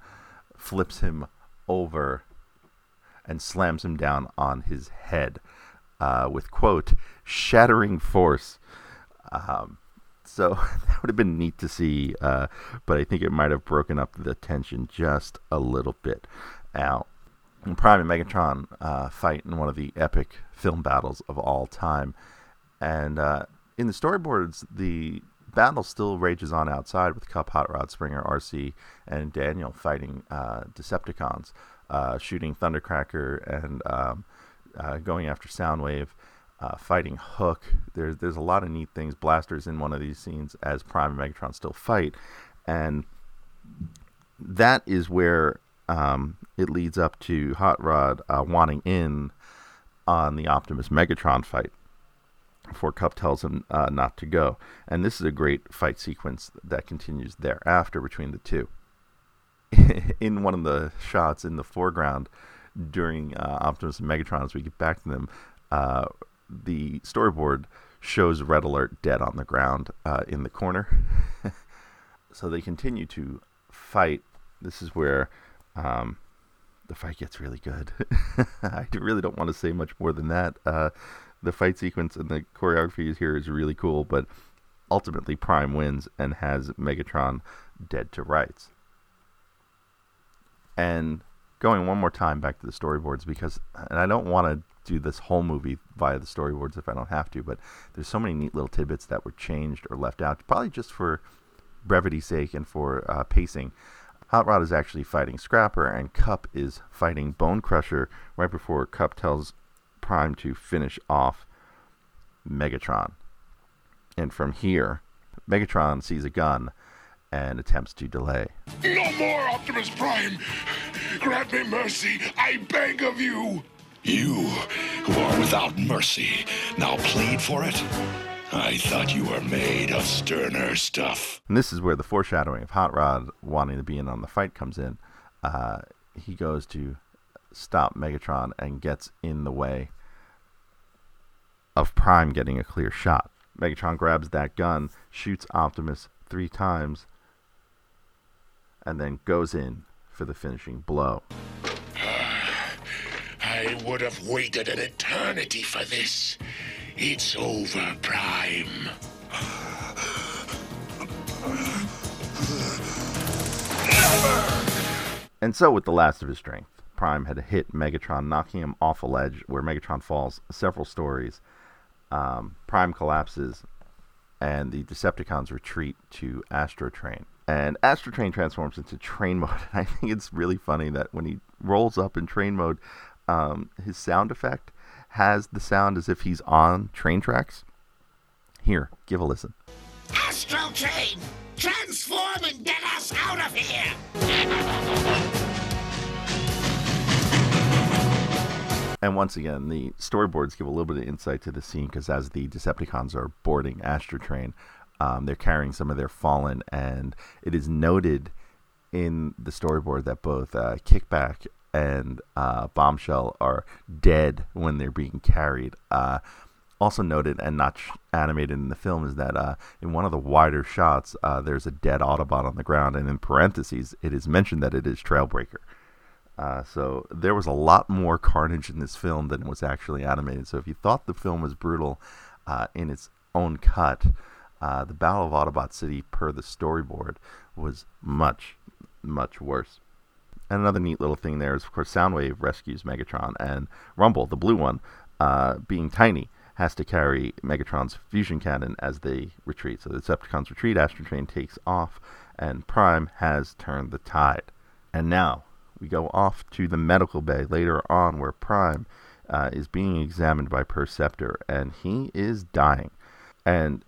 flips him over, and slams him down on his head uh, with, quote, shattering force. Um, so that would have been neat to see, uh, but I think it might have broken up the tension just a little bit. Now, Prime and Megatron uh, fight in one of the epic film battles of all time. And uh, in the storyboards, the battle still rages on outside with Kup, Hot Rod, Springer, Arcee, and Daniel fighting uh, Decepticons, uh, shooting Thundercracker and um, uh, going after Soundwave. Uh, fighting Hook. There's there's a lot of neat things. Blasters in one of these scenes as Prime and Megatron still fight, and that is where um, it leads up to Hot Rod uh, wanting in on the Optimus Megatron fight before Kup tells him uh, not to go. And this is a great fight sequence that continues thereafter between the two. in one of the shots in the foreground during uh, Optimus and Megatron, as we get back to them, uh, the storyboard shows Red Alert dead on the ground uh, in the corner. so they continue to fight. This is where um, the fight gets really good. I really don't want to say much more than that. Uh, the fight sequence and the choreography here is really cool, but ultimately Prime wins and has Megatron dead to rights. And going one more time back to the storyboards because, and I don't want to do this whole movie via the storyboards if I don't have to, but there's so many neat little tidbits that were changed or left out, probably just for brevity's sake and for uh, pacing. Hot Rod is actually fighting Scrapper, and Kup is fighting Bone Crusher right before Kup tells Prime to finish off Megatron. And from here, Megatron sees a gun and attempts to delay. No more, Optimus Prime! Grant me mercy, I beg of you! You, who are without mercy, now plead for it? I thought you were made of sterner stuff. And this is where the foreshadowing of Hot Rod wanting to be in on the fight comes in. Uh, he goes to stop Megatron and gets in the way of Prime getting a clear shot. Megatron grabs that gun, shoots Optimus three times, and then goes in for the finishing blow. I would have waited an eternity for this. It's over, Prime. And so, with the last of his strength, Prime had hit Megatron, knocking him off a ledge where Megatron falls several stories. Um, Prime collapses, and the Decepticons retreat to Astrotrain. And Astrotrain transforms into train mode. I think it's really funny that when he rolls up in train mode, um, his sound effect has the sound as if he's on train tracks. Here, give a listen. Astrotrain, transform and get us out of here! And once again, the storyboards give a little bit of insight to the scene because as the Decepticons are boarding Astrotrain, um, they're carrying some of their fallen, and it is noted in the storyboard that both uh, Kickback and uh, Bombshell are dead when they're being carried. Uh, also noted and not sh- animated in the film is that uh, in one of the wider shots, uh, there's a dead Autobot on the ground, and in parentheses, it is mentioned that it is Trailbreaker. Uh, so there was a lot more carnage in this film than was actually animated. So if you thought the film was brutal uh, in its own cut, uh, the Battle of Autobot City, per the storyboard, was much, much worse. And another neat little thing there is, of course, Soundwave rescues Megatron, and Rumble, the blue one, uh, being tiny, has to carry Megatron's fusion cannon as they retreat. So the Decepticons retreat, Astrotrain takes off, and Prime has turned the tide. And now we go off to the medical bay later on, where Prime uh, is being examined by Perceptor, and he is dying. And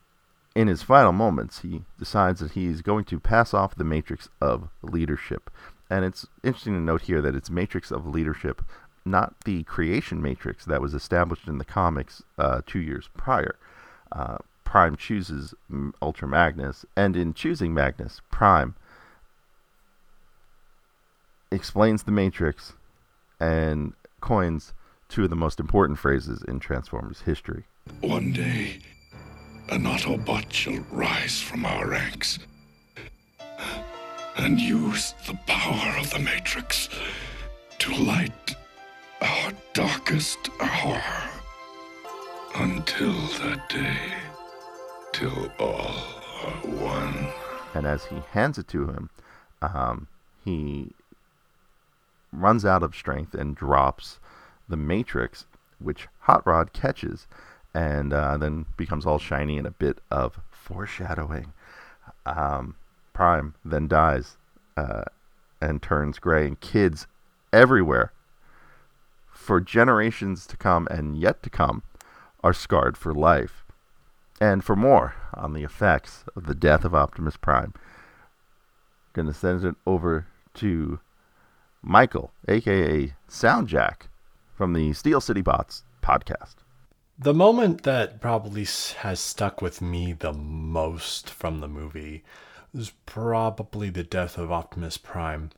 in his final moments, he decides that he's going to pass off the matrix of leadership. And it's interesting to note here that it's matrix of leadership, not the creation matrix that was established in the comics uh, two years prior. Uh, Prime chooses Ultra Magnus, and in choosing Magnus, Prime explains the Matrix and coins two of the most important phrases in Transformers history. One day, an Autobot shall rise from our ranks and use the power of the Matrix to light our darkest hour until that day, till all are one. And as he hands it to him, um, he runs out of strength and drops the Matrix, which Hot Rod catches and uh, then becomes all shiny and a bit of foreshadowing. Um, Prime then dies uh, and turns gray, and kids everywhere for generations to come and yet to come are scarred for life. And for more on the effects of the death of Optimus Prime, I'm going to send it over to Michael, aka Soundjack, from the Steel City Bots podcast. The moment that probably has stuck with me the most from the movie is probably the death of Optimus Prime.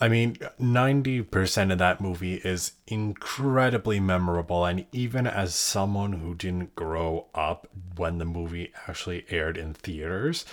I mean, 90% of that movie is incredibly memorable, and even as someone who didn't grow up when the movie actually aired in theaters,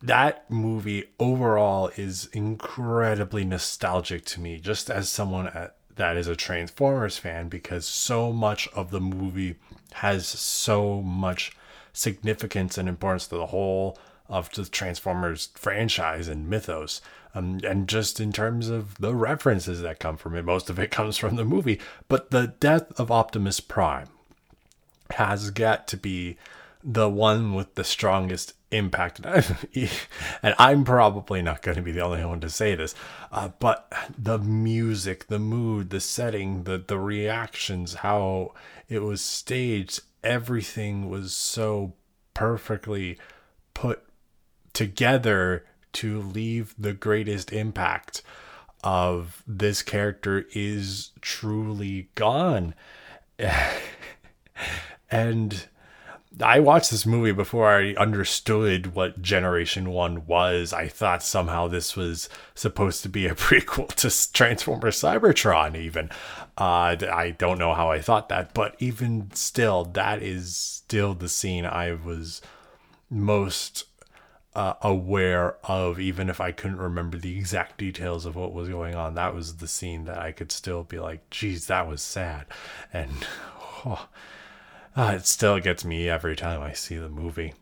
that movie overall is incredibly nostalgic to me, just as someone at, that is a Transformers fan, because so much of the movie has so much significance and importance to the whole of the Transformers franchise and mythos. Um, and just in terms of the references that come from it, most of it comes from the movie. But the death of Optimus Prime has got to be the one with the strongest impact. and I'm probably not going to be the only one to say this, uh, but the music, the mood, the setting, the the reactions, how it was staged, everything was so perfectly put together to leave the greatest impact of this character is truly gone. and I watched this movie before I understood what Generation 1 was. I thought somehow this was supposed to be a prequel to Transformers Cybertron, even. Uh, I don't know how I thought that, but even still, that is still the scene I was most uh, aware of, even if I couldn't remember the exact details of what was going on. That was the scene that I could still be like, geez, that was sad. And, oh uh, it still gets me every time I see the movie.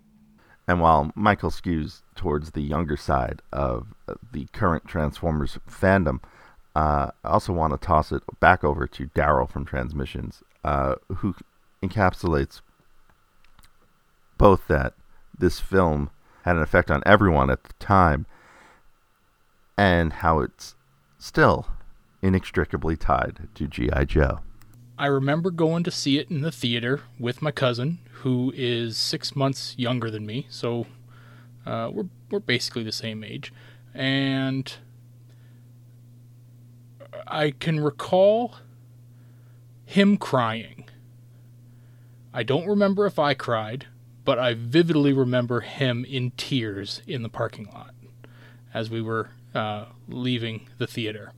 And while Michael skews towards the younger side of the current Transformers fandom, uh, I also want to toss it back over to Daryl from Transmissions, uh, who encapsulates both that this film had an effect on everyone at the time and how it's still inextricably tied to G.I. Joe. I remember going to see it in the theater with my cousin, who is six months younger than me, so uh, we're we're basically the same age, and I can recall him crying. I don't remember if I cried, but I vividly remember him in tears in the parking lot as we were uh, leaving the theater.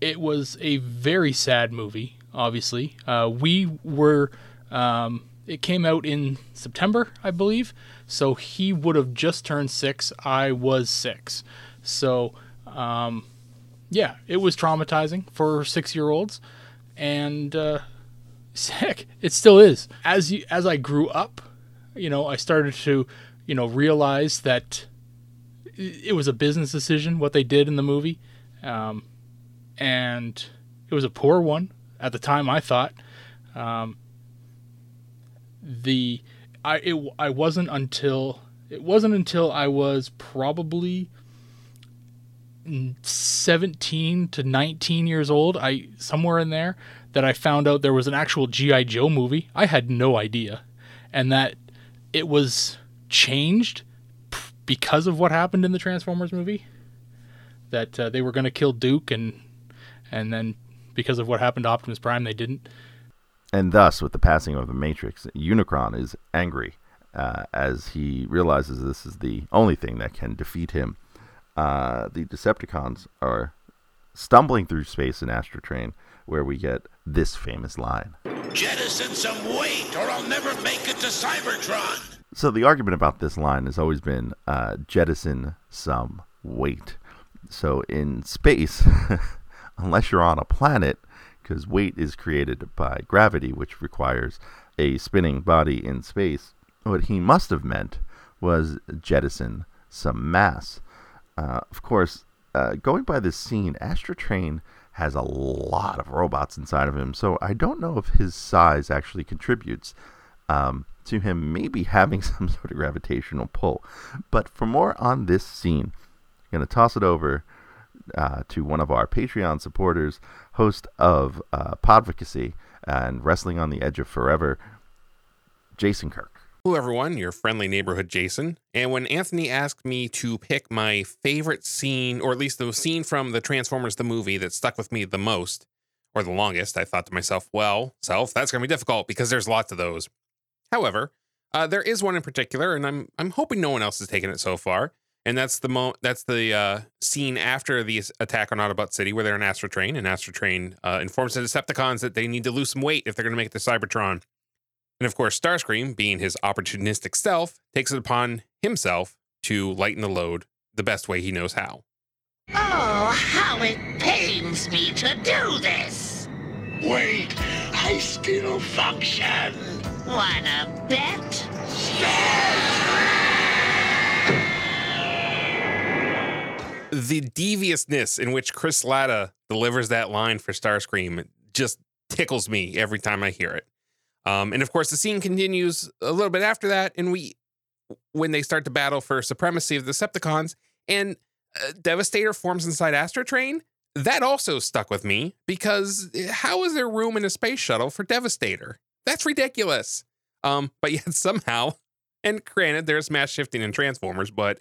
It was a very sad movie, obviously. Uh, we were, um, it came out in September, I believe. So he would have just turned six. I was six. So, um, yeah, it was traumatizing for six year olds. And, uh, heck, it still is. As you, as I grew up, you know, I started to, you know, realize that it was a business decision what they did in the movie, um, and it was a poor one at the time. I thought um, the I it I wasn't until it wasn't until I was probably 17 to 19 years old, I somewhere in there that I found out there was an actual GI Joe movie. I had no idea. And that it was changed because of what happened in the Transformers movie. That uh, they were going to kill Duke, and and then because of what happened to Optimus Prime, they didn't. And thus, with the passing of the Matrix, Unicron is angry uh, as he realizes this is the only thing that can defeat him. Uh, the Decepticons are stumbling through space in Astrotrain, where we get this famous line. Jettison some weight, or I'll never make it to Cybertron. So the argument about this line has always been uh, jettison some weight. So in space, unless you're on a planet, because weight is created by gravity, which requires a spinning body in space, what he must have meant was jettison some mass. Uh, of course, uh, going by this scene, Astrotrain has a lot of robots inside of him, so I don't know if his size actually contributes. Um, to him maybe having some sort of gravitational pull. But for more on this scene, I'm going to toss it over uh, to one of our Patreon supporters, host of uh, Podvocacy and Wrestling on the Edge of Forever, Jason Kirk. Hello, everyone. Your friendly neighborhood Jason. And when Anthony asked me to pick my favorite scene, or at least the scene from the Transformers the movie that stuck with me the most, or the longest, I thought to myself, well, self, that's going to be difficult because there's lots of those. However, uh, there is one in particular, and I'm I'm hoping no one else has taken it so far. And that's the mo- that's the uh, scene after the attack on Autobot City, where they're in Astrotrain, and Astrotrain uh, informs the Decepticons that they need to lose some weight if they're going to make it to Cybertron. And of course, Starscream, being his opportunistic self, takes it upon himself to lighten the load the best way he knows how. Oh, how it pains me to do this! Wait, I still function! Wanna bet? The deviousness in which Chris Latta delivers that line for Starscream just tickles me every time I hear it. Um, and of course, the scene continues a little bit after that, and we, when they start to battle for supremacy of the Decepticons, and uh, Devastator forms inside Astrotrain. That also stuck with me because eh, how is there room in a space shuttle for Devastator? That's ridiculous. Um, but yet somehow, and granted, there's mass shifting in Transformers, but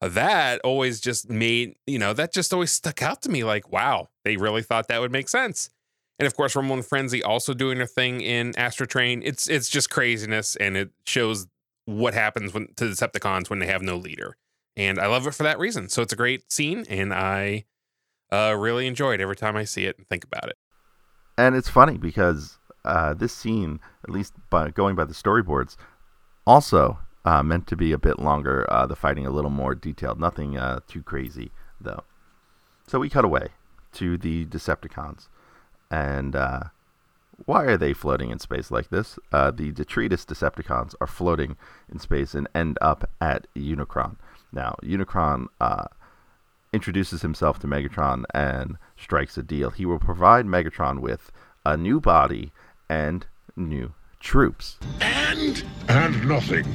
that always just made, you know, that just always stuck out to me like, wow, they really thought that would make sense. And of course, Ramon Frenzy also doing her thing in Astrotrain. It's it's just craziness, and it shows what happens when to Decepticons when they have no leader. And I love it for that reason. So it's a great scene, and I uh, really enjoy it every time I see it and think about it. And it's funny because uh, this scene, at least by going by the storyboards, also uh, meant to be a bit longer. Uh, the fighting a little more detailed. Nothing uh, too crazy though. So we cut away to the Decepticons, and uh, why are they floating in space like this? Uh, the detritus Decepticons are floating in space and end up at Unicron. Now, Unicron introduces himself to Megatron and strikes a deal. He will provide Megatron with a new body and new troops. And? And nothing.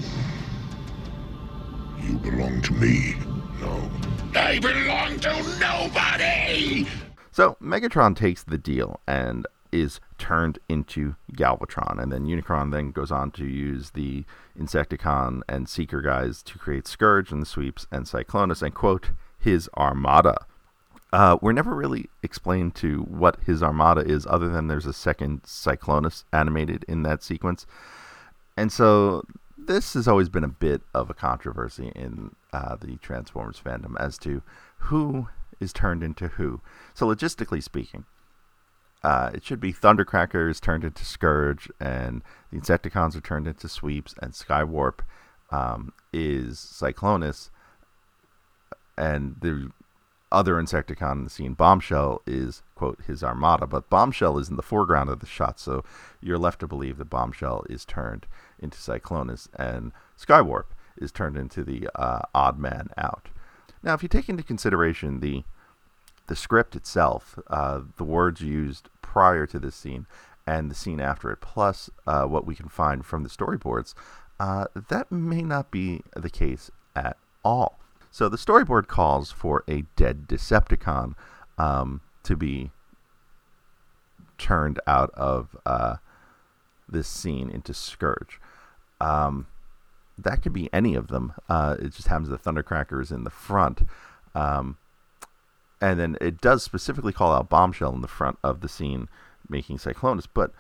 You belong to me. No. I belong to nobody! So Megatron takes the deal and is turned into Galvatron, and then Unicron then goes on to use the Insecticon and Seeker guys to create Scourge and the Sweeps and Cyclonus and quote his armada. Uh, we're never really explained to what his armada is, other than there's a second Cyclonus animated in that sequence. And so this has always been a bit of a controversy in uh, the Transformers fandom as to who is turned into who. So, logistically speaking, uh, it should be Thundercracker is turned into Scourge, and the Insecticons are turned into Sweeps, and Skywarp um, is Cyclonus, and the other Insecticon in the scene, Bombshell, is, quote, his armada. But Bombshell is in the foreground of the shot, so you're left to believe that Bombshell is turned into Cyclonus, and Skywarp is turned into the uh, odd man out. Now, if you take into consideration the the script itself, uh, the words used prior to this scene and the scene after it, plus uh, what we can find from the storyboards, uh, that may not be the case at all. So the storyboard calls for a dead Decepticon um, to be turned out of uh, this scene into Scourge. Um, that could be any of them. Uh, it just happens the Thundercracker is in the front. Um, and then it does specifically call out Bombshell in the front of the scene, making Cyclonus. But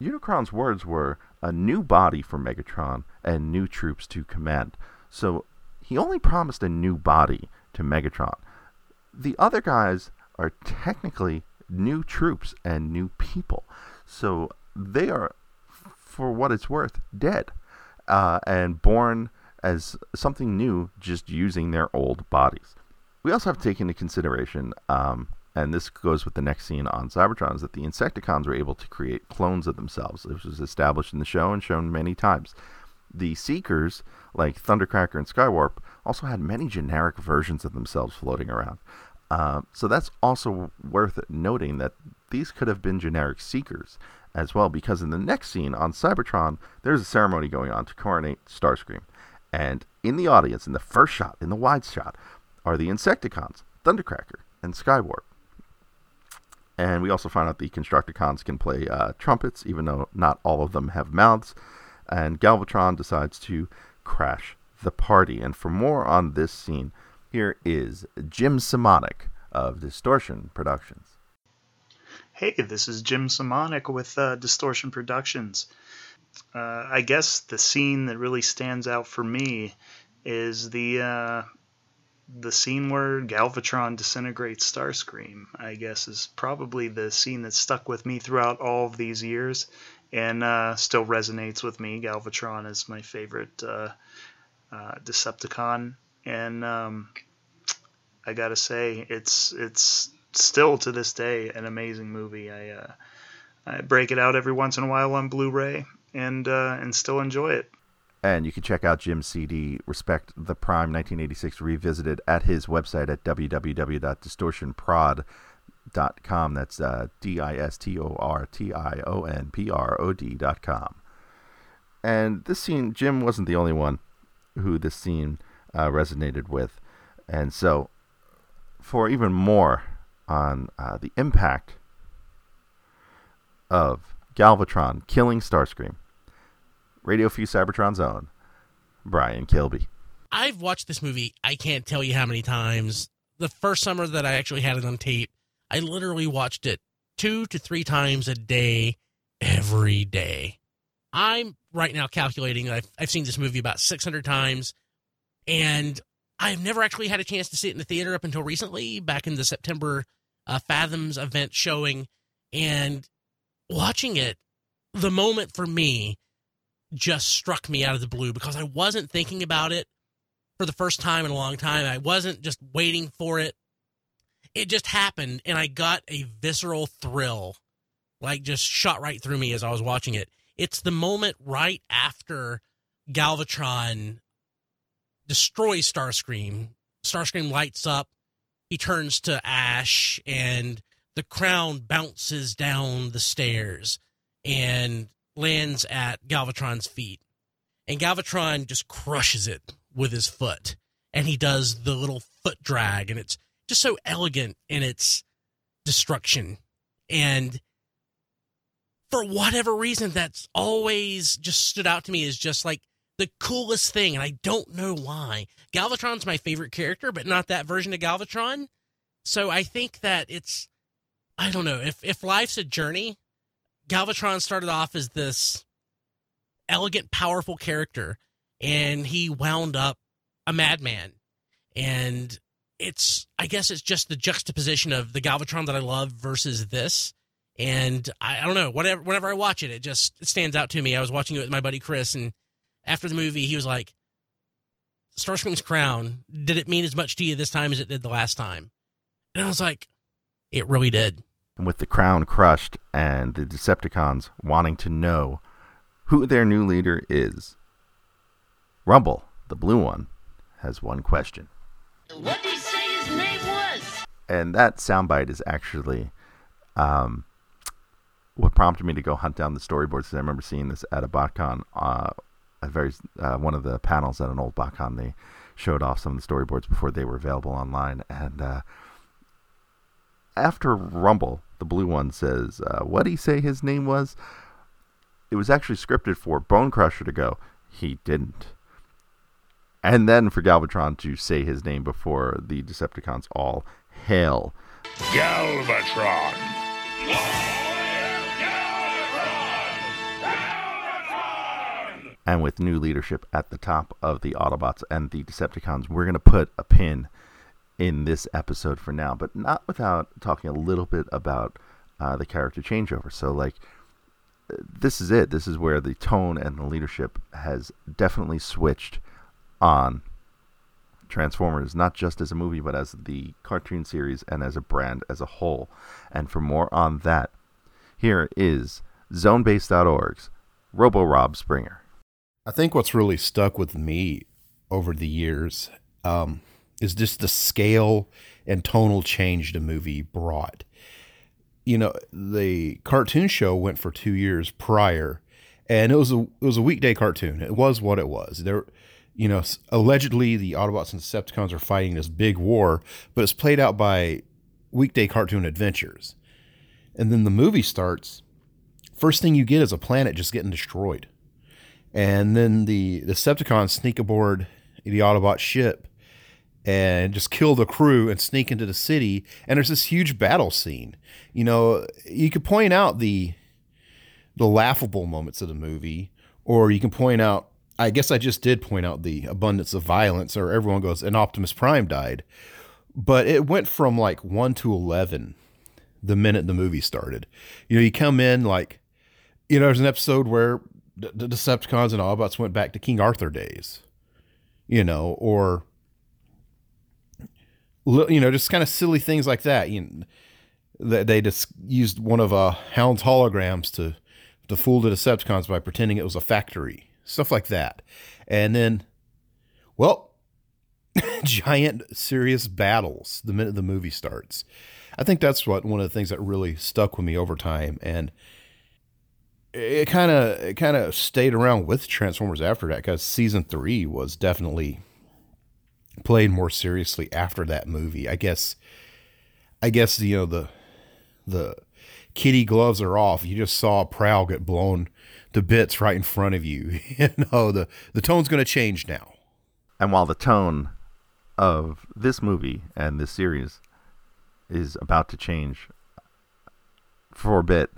Unicron's words were a new body for Megatron and new troops to command. So he only promised a new body to Megatron. The other guys are technically new troops and new people. So they are, for what it's worth, dead uh, and born as something new just using their old bodies. We also have to take into consideration, um, and this goes with the next scene on Cybertron, is that the Insecticons were able to create clones of themselves. This was established in the show and shown many times. The Seekers, like Thundercracker and Skywarp, also had many generic versions of themselves floating around. Uh, so that's also worth noting that these could have been generic Seekers as well, because in the next scene on Cybertron, there's a ceremony going on to coronate Starscream. And in the audience, in the first shot, in the wide shot, are the Insecticons, Thundercracker, and Skywarp. And we also find out the Constructicons can play uh, trumpets, even though not all of them have mouths. And Galvatron decides to crash the party. And for more on this scene, here is Jim Simonic of Distortion Productions. Hey, this is Jim Simonic with uh, Distortion Productions. Uh, I guess the scene that really stands out for me is the uh, the scene where Galvatron disintegrates Starscream, I guess, is probably the scene that stuck with me throughout all of these years and uh, still resonates with me. Galvatron is my favorite uh, uh, Decepticon, and um, I gotta say, it's it's still to this day an amazing movie. I uh, I break it out every once in a while on Blu-ray and uh, and still enjoy it. And you can check out Jim's CD, Respect the Prime 1986 Revisited, at his website at www.distortionprod.com. That's uh, D I S T O R T I O N P R O D.com. And this scene, Jim wasn't the only one who this scene uh, resonated with. And so, for even more on uh, the impact of Galvatron killing Starscream, Radio Free Cybertron's own, Brian Kilby. I've watched this movie, I can't tell you how many times. The first summer that I actually had it on tape, I literally watched it two to three times a day, every day. I'm right now calculating I've, I've seen this movie about 600 times, and I've never actually had a chance to see it in the theater up until recently, back in the September uh, Fathom Events showing. And watching it, the moment for me just struck me out of the blue because I wasn't thinking about it for the first time in a long time. I wasn't just waiting for it. It just happened, and I got a visceral thrill, like just shot right through me as I was watching it. It's the moment right after Galvatron destroys Starscream. Starscream lights up. He turns to ash, and the crown bounces down the stairs. And lands at Galvatron's feet. And Galvatron just crushes it with his foot. And he does the little foot drag, and it's just so elegant in its destruction. And for whatever reason, that's always just stood out to me as just like the coolest thing. And I don't know why. Galvatron's my favorite character, but not that version of Galvatron. So I think that it's, I don't know, if, if life's a journey, Galvatron started off as this elegant, powerful character, and he wound up a madman. And it's, I guess it's just the juxtaposition of the Galvatron that I love versus this. And I, I don't know, whatever, whenever I watch it, it just it stands out to me. I was watching it with my buddy Chris, and after the movie, he was like, Starscream's crown, did it mean as much to you this time as it did the last time? And I was like, it really did. And with the crown crushed and the Decepticons wanting to know who their new leader is, Rumble, the blue one, has one question. What did he say his name was? And that soundbite is actually um, what prompted me to go hunt down the storyboards. Because I remember seeing this at a BotCon, uh, a very uh, one of the panels at an old BotCon. They showed off some of the storyboards before they were available online. And uh, after Rumble, the blue one says, uh, "What did he say his name was?" It was actually scripted for Bonecrusher to go. He didn't. And then for Galvatron to say his name before the Decepticons all hail Galvatron. And with new leadership at the top of the Autobots and the Decepticons, we're going to put a pin in this episode for now, but not without talking a little bit about uh, the character changeover. So, like, this is it. This is where the tone and the leadership has definitely switched on Transformers, not just as a movie, but as the cartoon series and as a brand as a whole. And for more on that, here is ZoneBase.org's Robo Rob Springer. I think what's really stuck with me over the years um, is just the scale and tonal change the movie brought. You know, the cartoon show went for two years prior, and it was a it was a weekday cartoon. It was what it was. There, you know, allegedly the Autobots and Decepticons are fighting this big war, but it's played out by weekday cartoon adventures. And then the movie starts. First thing you get is a planet just getting destroyed. And then the, Decepticons sneak aboard the Autobot ship and just kill the crew and sneak into the city. And there's this huge battle scene. You know, you could point out the the laughable moments of the movie, or you can point out I guess I just did point out the abundance of violence, or everyone goes, and Optimus Prime died. But it went from like 1 to 11 the minute the movie started. You know, you come in like, you know, there's an episode where the, Decepticons and Autobots went back to King Arthur days, you know, or, you know, just kind of silly things like that. You know, they, they just used one of uh, Hound's holograms to, to fool the Decepticons by pretending it was a factory stuff like that. And then, well, giant serious battles the minute the movie starts. I think that's what one of the things that really stuck with me over time, and it kind of it kind of stayed around with Transformers after that because season three was definitely played more seriously after that movie. I guess, I guess you know the the kitty gloves are off. You just saw Prowl get blown to bits right in front of you. you know, the, the tone's going to change now. And while the tone of this movie and this series is about to change for a bit,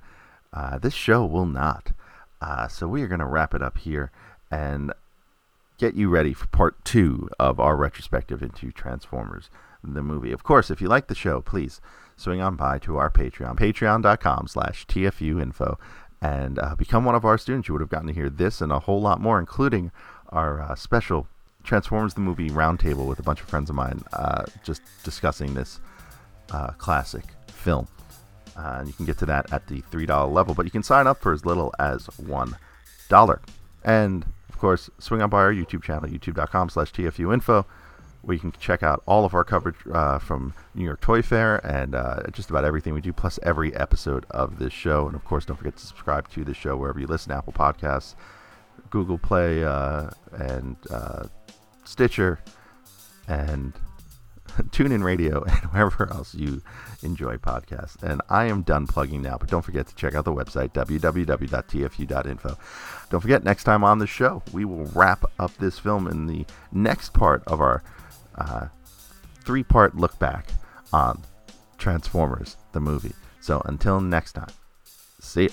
uh, this show will not. Uh, so we are going to wrap it up here and get you ready for part two of our retrospective into Transformers, the movie. Of course, if you like the show, please swing on by to our Patreon, patreon.com slash TFU info and uh, become one of our students. You would have gotten to hear this and a whole lot more, including our uh, special Transformers the Movie roundtable with a bunch of friends of mine uh, just discussing this uh, classic film. Uh, and you can get to that at the $3 level, but you can sign up for as little as $1. And, of course, swing on by our YouTube channel, youtube.com slash TFUinfo where you can check out all of our coverage uh, from New York Toy Fair and uh, just about everything we do, plus every episode of this show. And of course, don't forget to subscribe to the show wherever you listen Apple Podcasts, Google Play, uh, and uh, Stitcher, and TuneIn Radio, and wherever else you enjoy podcasts. And I am done plugging now, but don't forget to check out the website, www.tfu.info. Don't forget, next time on the show, we will wrap up this film in the next part of our uh, three part look back on Transformers the movie. So until next time, see ya.